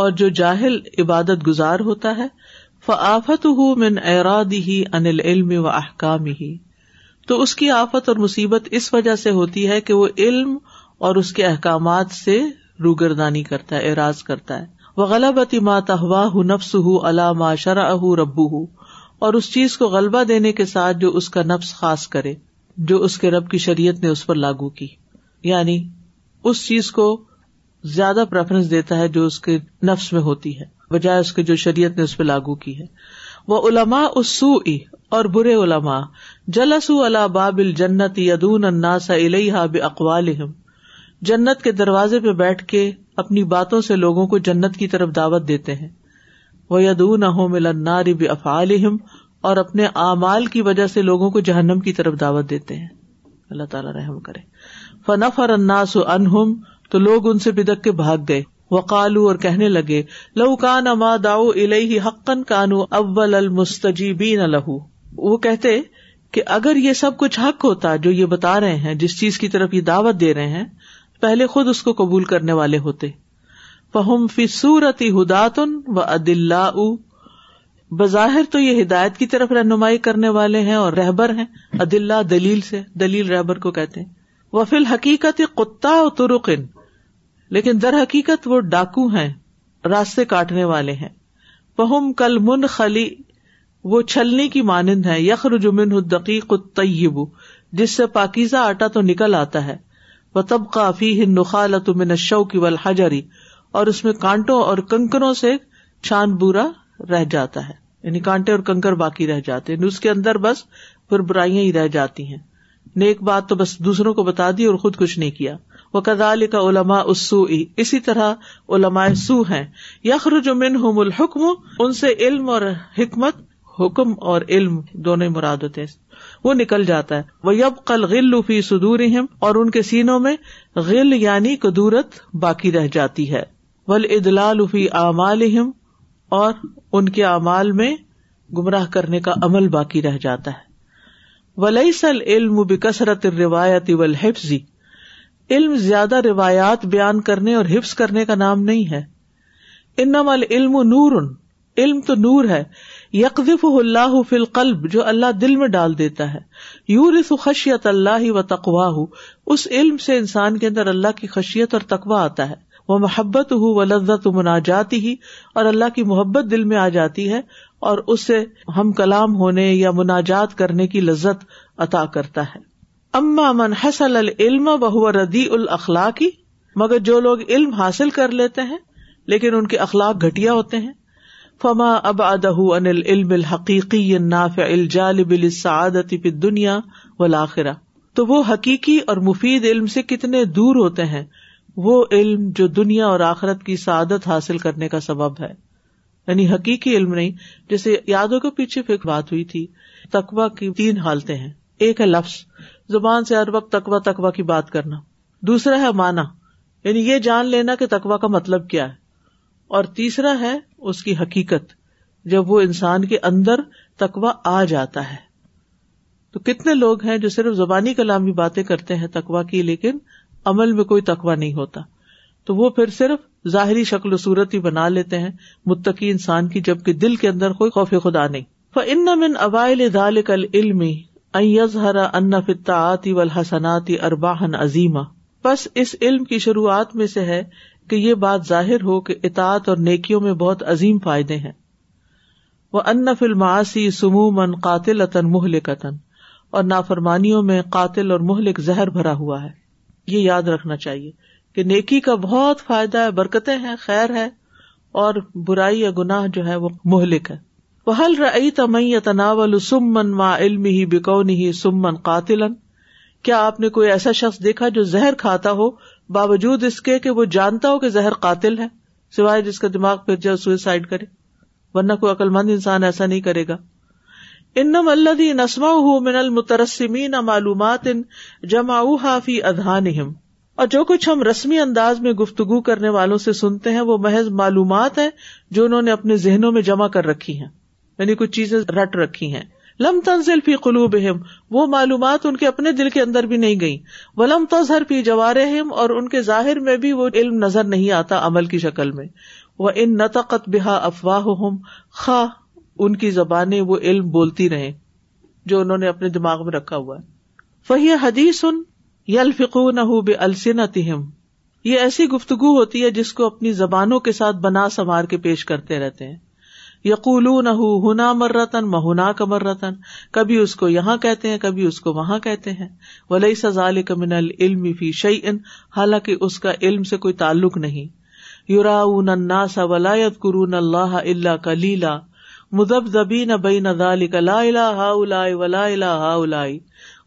اور جو جاہل عبادت گزار ہوتا ہے فعافت ہُ من اراد ہی انل علم و احکام ہی تو اس کی آفت اور مصیبت اس وجہ سے ہوتی ہے کہ وہ علم اور اس کے احکامات سے روگردانی کرتا ہے اعراض کرتا ہے وہ غلط ماں تہواہ ہوں نفس ہوں علاما شرا ہُب ہُ اور اس چیز کو غلبہ دینے کے ساتھ جو اس کا نفس خاص کرے جو اس کے رب کی شریعت نے اس پر لاگو کی یعنی اس چیز کو زیادہ پریفرنس دیتا ہے جو اس کے نفس میں ہوتی ہے بجائے اس کے جو شریعت نے اس پہ لاگو کی ہے وہ علما اس اور برے اللہ باب الجنت یدون علاما جلسون اقوال جنت کے دروازے پہ بیٹھ کے اپنی باتوں سے لوگوں کو جنت کی طرف دعوت دیتے ہیں وہ یدون اور اپنے اعمال کی وجہ سے لوگوں کو جہنم کی طرف دعوت دیتے ہیں اللہ تعالیٰ رحم کرے فنف اور اناس انہم تو لوگ ان سے بدک کے بھاگ گئے وقالو اور کہنے لگے لہو داؤ دا کانو نبل المستی بین الہو وہ کہتے کہ اگر یہ سب کچھ حق ہوتا جو یہ بتا رہے ہیں جس چیز کی طرف یہ دعوت دے رہے ہیں پہلے خود اس کو قبول کرنے والے ہوتے فی صورت ہداطن و عدل بظاہر تو یہ ہدایت کی طرف رہنمائی کرنے والے ہیں اور رہبر ہیں عدل دلیل سے دلیل رہبر کو کہتے وہ فی الحقیقت کتا لیکن در حقیقت وہ ڈاکو ہیں راستے کاٹنے والے ہیں پہم کل من خلی وہ چھلنی کی مانند ہے یخر جمن الطیب جس سے پاکیزہ آٹا تو نکل آتا ہے وہ تب کافی نخال شو کی وجری اور اس میں کانٹوں اور کنکروں سے چھان بورا رہ جاتا ہے یعنی کانٹے اور کنکر باقی رہ جاتے ہیں اس کے اندر بس پھر برائیاں ہی رہ جاتی ہیں نیک بات تو بس دوسروں کو بتا دی اور خود کچھ نہیں کیا وہ کدال کا علما اسو اسی طرح علماء سو ہیں یخر جو من ہوں الحکم ان سے علم اور حکمت حکم اور علم دونوں مراد ہوتے ہیں وہ نکل جاتا ہے وہ یب کل غل فی سدور اہم اور ان کے سینوں میں غل یعنی قدورت باقی رہ جاتی ہے ول ادلال فی اعمال اور ان کے اعمال میں گمراہ کرنے کا عمل باقی رہ جاتا ہے ولی سل علم بکثرت روایت وفزی علم زیادہ روایات بیان کرنے اور حفظ کرنے کا نام نہیں ہے انم نور علم تو نور ہے یکف اللہ قلب جو اللہ دل میں ڈال دیتا ہے یو خشیت اللہ و ہُ اس علم سے انسان کے اندر اللہ کی خشیت اور تقوا آتا ہے وہ محبت ہُ و لذت منا جاتی ہی اور اللہ کی محبت دل میں آ جاتی ہے اور اس سے ہم کلام ہونے یا مناجات کرنے کی لذت عطا کرتا ہے اما امن حسل العلم بہو ردی الاخلاقی مگر جو لوگ علم حاصل کر لیتے ہیں لیکن ان کے اخلاق گھٹیا ہوتے ہیں فما اب ادہ انل علم حقیقی تو وہ حقیقی اور مفید علم سے کتنے دور ہوتے ہیں وہ علم جو دنیا اور آخرت کی سعادت حاصل کرنے کا سبب ہے یعنی حقیقی علم نہیں جیسے یادوں کے پیچھے بات ہوئی تھی تقوا کی تین حالتیں ہیں ایک ہے لفظ زبان سے ہر وقت تکوا تقوا کی بات کرنا دوسرا ہے مانا یعنی یہ جان لینا کہ تقوا کا مطلب کیا ہے اور تیسرا ہے اس کی حقیقت جب وہ انسان کے اندر تکوا آ جاتا ہے تو کتنے لوگ ہیں جو صرف زبانی کلامی باتیں کرتے ہیں تکوا کی لیکن عمل میں کوئی تقوا نہیں ہوتا تو وہ پھر صرف ظاہری شکل و صورت ہی بنا لیتے ہیں متقی انسان کی جبکہ دل کے اندر کوئی خوف خدا نہیں ان ابائل دال کل علم انتہ ان و حسناتی ارباہن عظیم بس اس علم کی شروعات میں سے ہے کہ یہ بات ظاہر ہو کہ اطاعت اور نیکیوں میں بہت عظیم فائدے ہیں وہ ان انفلسی قاتل عطن اور نافرمانیوں میں قاتل اور مہلک زہر بھرا ہوا ہے یہ یاد رکھنا چاہیے کہ نیکی کا بہت فائدہ ہے برکتیں ہیں خیر ہے اور برائی یا گناہ جو ہے وہ مہلک ہے وہ حل رئی تمئی یا تناول ما علم ہی بکون ہی سمن قاتل کیا آپ نے کوئی ایسا شخص دیکھا جو زہر کھاتا ہو باوجود اس کے کہ وہ جانتا ہو کہ زہر قاتل ہے سوائے جس کا دماغ پھر جائے سوئسائڈ کرے ورنہ کوئی عقلمند انسان ایسا نہیں کرے گا انم نسما من المترسمین معلومات جمع فی ادھان اور جو کچھ ہم رسمی انداز میں گفتگو کرنے والوں سے سنتے ہیں وہ محض معلومات ہیں جو انہوں نے اپنے ذہنوں میں جمع کر رکھی ہیں یعنی کچھ چیزیں رٹ رکھی ہیں لم تنزل فی قلوبہم وہ معلومات ان کے اپنے دل کے اندر بھی نہیں گئی ولم تظہر فی جوارہم اور ان کے ظاہر میں بھی وہ علم نظر نہیں آتا عمل کی شکل میں وہ ان نتقت بہا افواہ خا ان کی زبانیں وہ علم بولتی رہے جو انہوں نے اپنے دماغ میں رکھا ہوا فہی حدیث ان یلفقو نہ یہ ایسی گفتگو ہوتی ہے جس کو اپنی زبانوں کے ساتھ بنا سنوار کے پیش کرتے رہتے ہیں یقول نہ ہونا مرتن مہنا کمرتن کبھی اس کو یہاں کہتے ہیں کبھی اس کو وہاں کہتے ہیں ولی سزال کمن العلم فی شعی ان حالانکہ اس کا علم سے کوئی تعلق نہیں یورا اون انا سا ولاد کرون اللہ اللہ کلیلا مدب زبی نہ بئی نہ ذال کلا اللہ ہا الائی ولا اللہ ہا الائی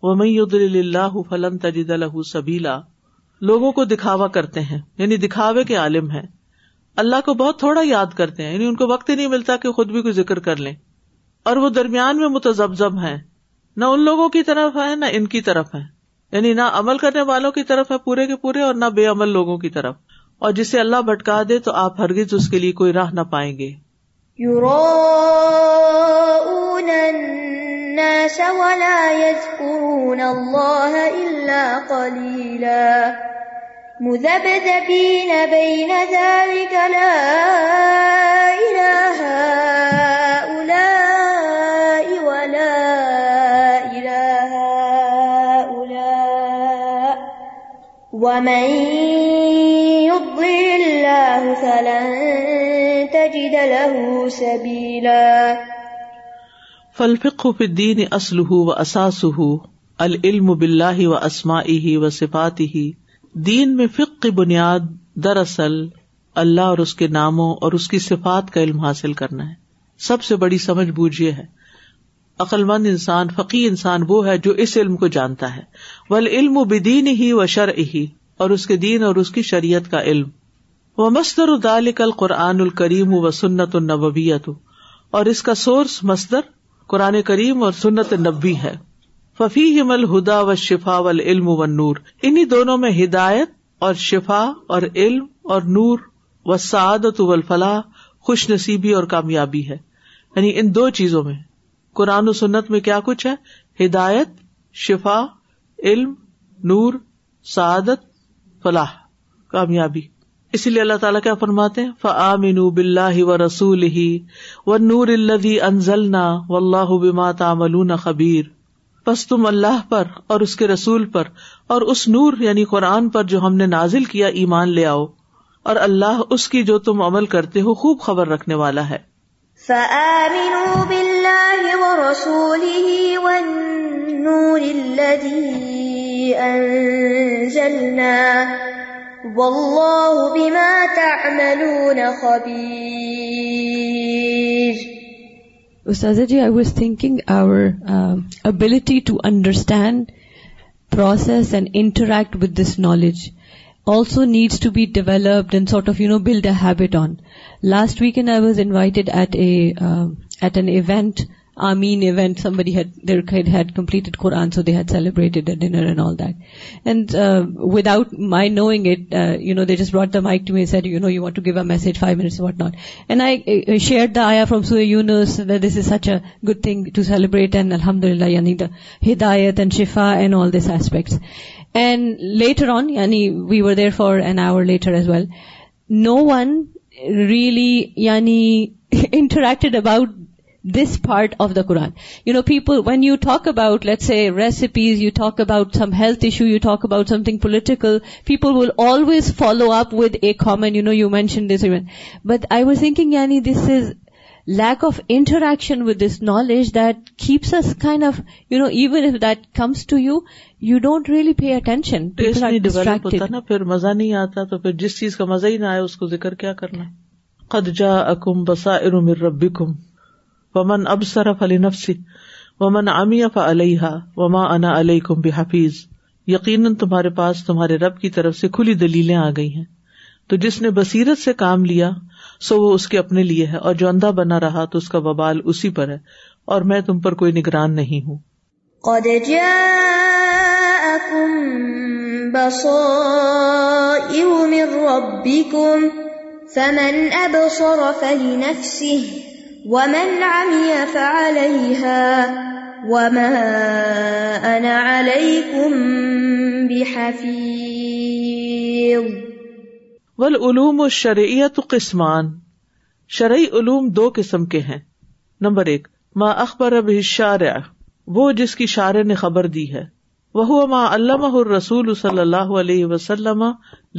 و میل اللہ فلن تجد الح سبیلا لوگوں کو دکھاوا کرتے ہیں یعنی دکھاوے کے عالم ہیں اللہ کو بہت تھوڑا یاد کرتے ہیں یعنی ان کو وقت ہی نہیں ملتا کہ خود بھی کوئی ذکر کر لیں اور وہ درمیان میں متزبزب ہیں نہ ان لوگوں کی طرف ہے نہ ان کی طرف ہے یعنی نہ عمل کرنے والوں کی طرف ہے پورے کے پورے اور نہ بے عمل لوگوں کی طرف اور جسے اللہ بھٹکا دے تو آپ ہرگز اس کے لیے کوئی راہ نہ پائیں گے مذبذبين بين ذلك لا إله أولاء ولا إله أولاء ومن يضي الله فلن تجد له سبيلا فالفقه في الدين أصله وأساسه العلم بالله وأسمائه وصفاته دین میں فک کی بنیاد دراصل اللہ اور اس کے ناموں اور اس کی صفات کا علم حاصل کرنا ہے سب سے بڑی سمجھ بوجھ یہ ہے عقلمند انسان فقی انسان وہ ہے جو اس علم کو جانتا ہے ول علم و بدین ہی و شر ہی اور اس کے دین اور اس کی شریعت کا علم وہ مستر ادال القرآن قرآن الکریم و سنت النبیت اور اس کا سورس مستر قرآن کریم اور سنت نبی ہے ففی مل ہدا و شفا و علم و نور انہیں دونوں میں ہدایت اور شفا اور علم اور نور و سعادت و الفلاح خوش نصیبی اور کامیابی ہے یعنی ان دو چیزوں میں قرآن و سنت میں کیا کچھ ہے ہدایت شفا علم نور سعادت فلاح کامیابی اسی لیے اللہ تعالیٰ کیا فرماتے ہیں مینو بلّہ و رسول ہی و نور اللہ انزلنا و اللہ بات تعملون خبیر بس تم اللہ پر اور اس کے رسول پر اور اس نور یعنی قرآن پر جو ہم نے نازل کیا ایمان لے آؤ اور اللہ اس کی جو تم عمل کرتے ہو خوب خبر رکھنے والا ہے والنور الذي بہ رسول بما تعملون ماتاخی Ustazaji, I was thinking our um, ability to understand, process and interact with this knowledge also needs to be developed and sort of, build a habit on. Last weekend I was invited at uh, an event an event there had answer they had celebrate without my knowing it no this is not the my to me said you know you what to go a message five not and I share the آیا فروم سونیورسٹ this is such a good thing to celebrate and الحمد للہ یعنی ہدایت and شیفاڈ all these aspects and later on یعنی we were there for and our later as well no one really interacted about this part of the Quran you know people when you talk about let's say recipes you talk about some health issue you talk about something political people will always follow up with a common you know you mention this but I was thinking یعنی this is lack of interaction with this knowledge that keeps us kind of you know even if دمس to you you don't really pay attention مزہ نہیں آتا تو پھر جس چیز کا مزہ ہی نہیں آیا اس کو ذکر کیا کرنا کم ومن اب صرف علی نفسی ومن عام اف علیحا ووما انا علیہ کم بے حفیظ یقیناً تمہارے پاس تمہارے رب کی طرف سے کھلی دلیلیں آ گئی ہیں تو جس نے بصیرت سے کام لیا سو وہ اس کے اپنے لیے ہے اور جو اندھا بنا رہا تو اس کا ببال اسی پر ہے اور میں تم پر کوئی نگران نہیں ہوں ومن عمي فعليها وما أنا عليكم بحفيظ والعلوم الشرعية قسمان شرعی علوم دو قسم کے ہیں نمبر ایک ما اخبر به الشارع وہ جس کی شارع نے خبر دی ہے وہ ما علمه الرسول صلی اللہ علیہ وسلم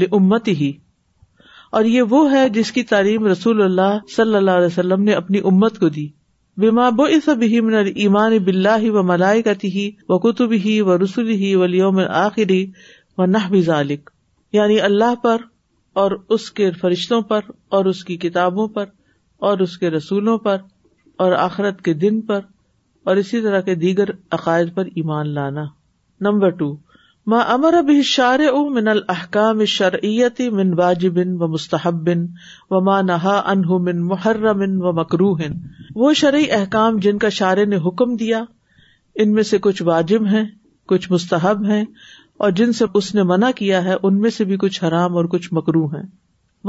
لامتہ اور یہ وہ ہے جس کی تعلیم رسول اللہ صلی اللہ علیہ وسلم نے اپنی امت کو دی بیما بوس من ایمان بلّہ ملائی کتی ہی و کتب ہی و رسول ہی و لیوم آخری و ذالق یعنی اللہ پر اور اس کے فرشتوں پر اور اس کی کتابوں پر اور اس کے رسولوں پر اور آخرت کے دن پر اور اسی طرح کے دیگر عقائد پر ایمان لانا نمبر ٹو ما امر اب شار من الحکام شرعی من واجب و مستحب و ما نہا انہ من محرم و مکرو وہ شرعی احکام جن کا شارے نے حکم دیا ان میں سے کچھ واجب ہیں کچھ مستحب ہیں اور جن سے اس نے منع کیا ہے، ان میں سے بھی کچھ حرام اور کچھ مکرو ہیں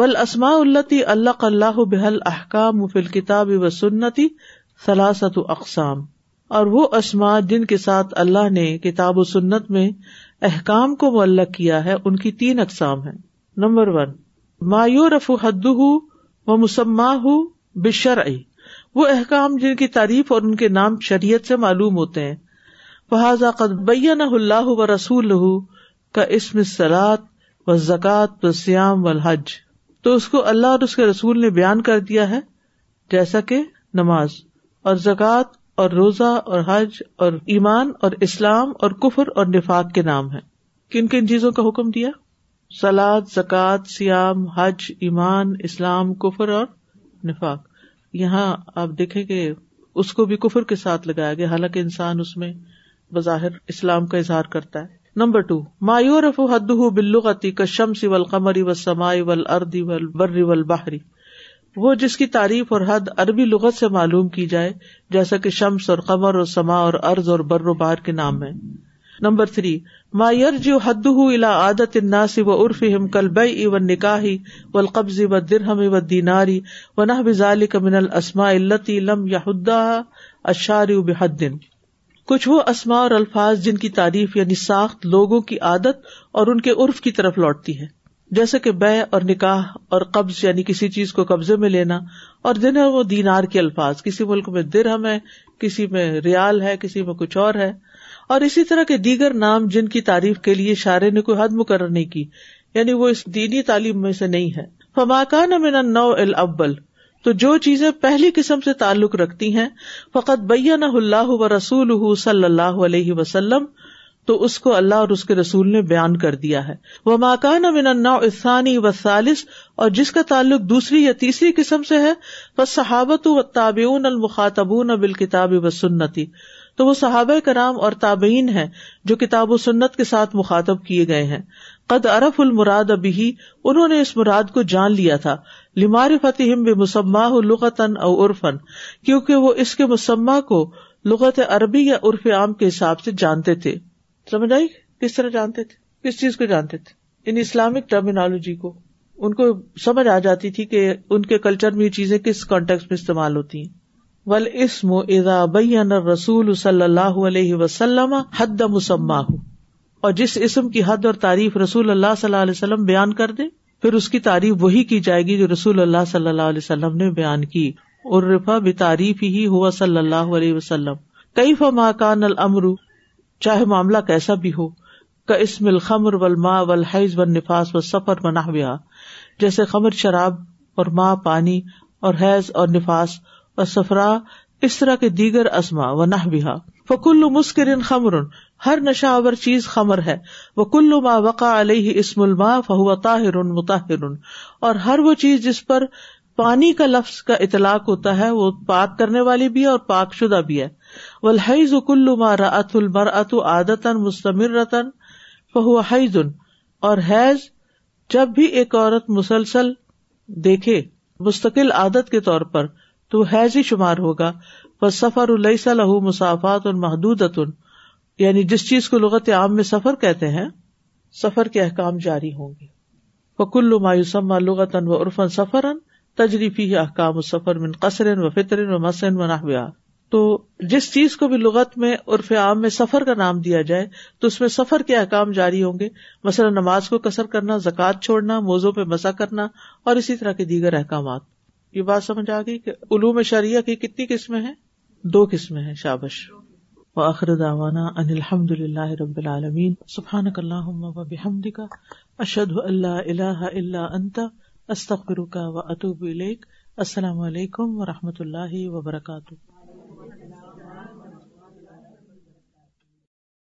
ول التی اللہ اللہ بحل احکام و فل کتاب و سنتی ثلاثت و اقسام اور وہ اسما جن کے ساتھ اللہ نے کتاب و سنت میں احکام کو معلق کیا ہے ان کی تین اقسام ہیں نمبر ون مایو رف ہد و مسما ہُو بشر وہ احکام جن کی تعریف اور ان کے نام شریعت سے معلوم ہوتے ہیں فہذا بہ نہ اللہ و رسول کا اسم سلاد و زکات و سیام و حج تو اس کو اللہ اور اس کے رسول نے بیان کر دیا ہے جیسا کہ نماز اور زکوٰۃ اور روزہ اور حج اور ایمان اور اسلام اور کفر اور نفاق کے نام ہیں کن کن چیزوں کا حکم دیا سلاد زکات سیام حج ایمان اسلام کفر اور نفاق یہاں آپ دیکھیں کہ اس کو بھی کفر کے ساتھ لگایا گیا حالانکہ انسان اس میں بظاہر اسلام کا اظہار کرتا ہے نمبر ٹو مایور اف حد بلغتی کشم سی ول قمری و سمائی ول اردی ول ول بحری وہ جس کی تعریف اور حد عربی لغت سے معلوم کی جائے جیسا کہ شمس اور قمر اور سما اور ارض اور بر و بار کے نام ہے نمبر تھری ما یری حد الا عادت و عرف ہم کل بے و نکاحی و القبض و درہم و دیناری و نہ بزال کمن السما التی لم اشار کچھ وہ اسما اور الفاظ جن کی تعریف یعنی ساخت لوگوں کی عادت اور ان کے عرف کی طرف لوٹتی ہے جیسے کہ بے اور نکاح اور قبض یعنی کسی چیز کو قبضے میں لینا اور دن ہے وہ دینار کے الفاظ کسی ملک میں درہم ہے کسی میں ریال ہے کسی میں کچھ اور ہے اور اسی طرح کے دیگر نام جن کی تعریف کے لیے شارے نے کوئی حد مقرر نہیں کی یعنی وہ اس دینی تعلیم میں سے نہیں ہے فماکان من نو ال ابل تو جو چیزیں پہلی قسم سے تعلق رکھتی ہیں فقط بیا نہ رسول صلی اللہ علیہ وسلم تو اس کو اللہ اور اس کے رسول نے بیان کر دیا ہے وہ ماکان امن انا الناسانی و سالس اور جس کا تعلق دوسری یا تیسری قسم سے ہے بس صحابت و تابعون المخاطب اب الکتاب و سنتی تو وہ صحابۂ کرام اور تابعین ہے جو کتاب و سنت کے ساتھ مخاطب کیے گئے ہیں قد عرف المراد ابھی ہی انہوں نے اس مراد کو جان لیا تھا لمار فتحم بسمَََََََََََ لغت عرفن کیونکہ وہ اس کے مسمہ کو لغت عربی یا عرف عام کے حساب سے جانتے تھے سمجھ آئی کس طرح جانتے تھے کس چیز کو جانتے تھے ان اسلامک ٹرمینالوجی کو ان کو سمجھ آ جاتی تھی کہ ان کے کلچر میں یہ چیزیں کس کانٹیکس میں استعمال ہوتی ہیں ول اسم رسول صلی اللہ علیہ وسلم حد مسما اور جس اسم کی حد اور تعریف رسول اللہ صلی اللہ علیہ وسلم بیان کر دے پھر اس کی تعریف وہی کی جائے گی جو رسول اللہ صلی اللہ علیہ وسلم نے بیان کی اور رفا تعریف ہی ہوا صلی اللہ علیہ وسلم کئی فما کان المرو چاہے معاملہ کیسا بھی ہو کا اسمل خمر و ماں و حیض و نفاس و سفر منا جیسے خمر شراب اور ماں پانی اور حیض اور نفاس اور سفرا اس طرح کے دیگر ازما و نہ بیہ فکل مسکر خمر ہر نشہور چیز خمر ہے وہ کل ما وقا علیہ اسم الما فہو طاہر مطر اور ہر وہ چیز جس پر پانی کا لفظ کا اطلاق ہوتا ہے وہ پاک کرنے والی بھی ہے اور پاک شدہ بھی ہے عادت مستمر رتن فہو حیض اور حیض جب بھی ایک عورت مسلسل دیکھے مستقل عادت کے طور پر تو حیض ہی شمار ہوگا سفر اللہ لہو مسافات اور محدود یعنی جس چیز کو لغت عام میں سفر کہتے ہیں سفر کے احکام جاری ہوں گے مایوسما لغت و عرفن سفر تجریفی احکام و سفر من قصر و فطر و مسن و نحویات تو جس چیز کو بھی لغت میں عرف عام میں سفر کا نام دیا جائے تو اس میں سفر کے احکام جاری ہوں گے مثلاً نماز کو کثر کرنا زکات چھوڑنا موزوں پہ مسا کرنا اور اسی طرح کے دیگر احکامات یہ بات سمجھ آ گئی کہ علوم شریعہ کی کتنی قسمیں ہیں دو قسمیں ہیں شابش و اخرد اللہ اشد اللہ اللہ اللہ کا و اطوب السلام علیکم و رحمۃ اللہ وبرکاتہ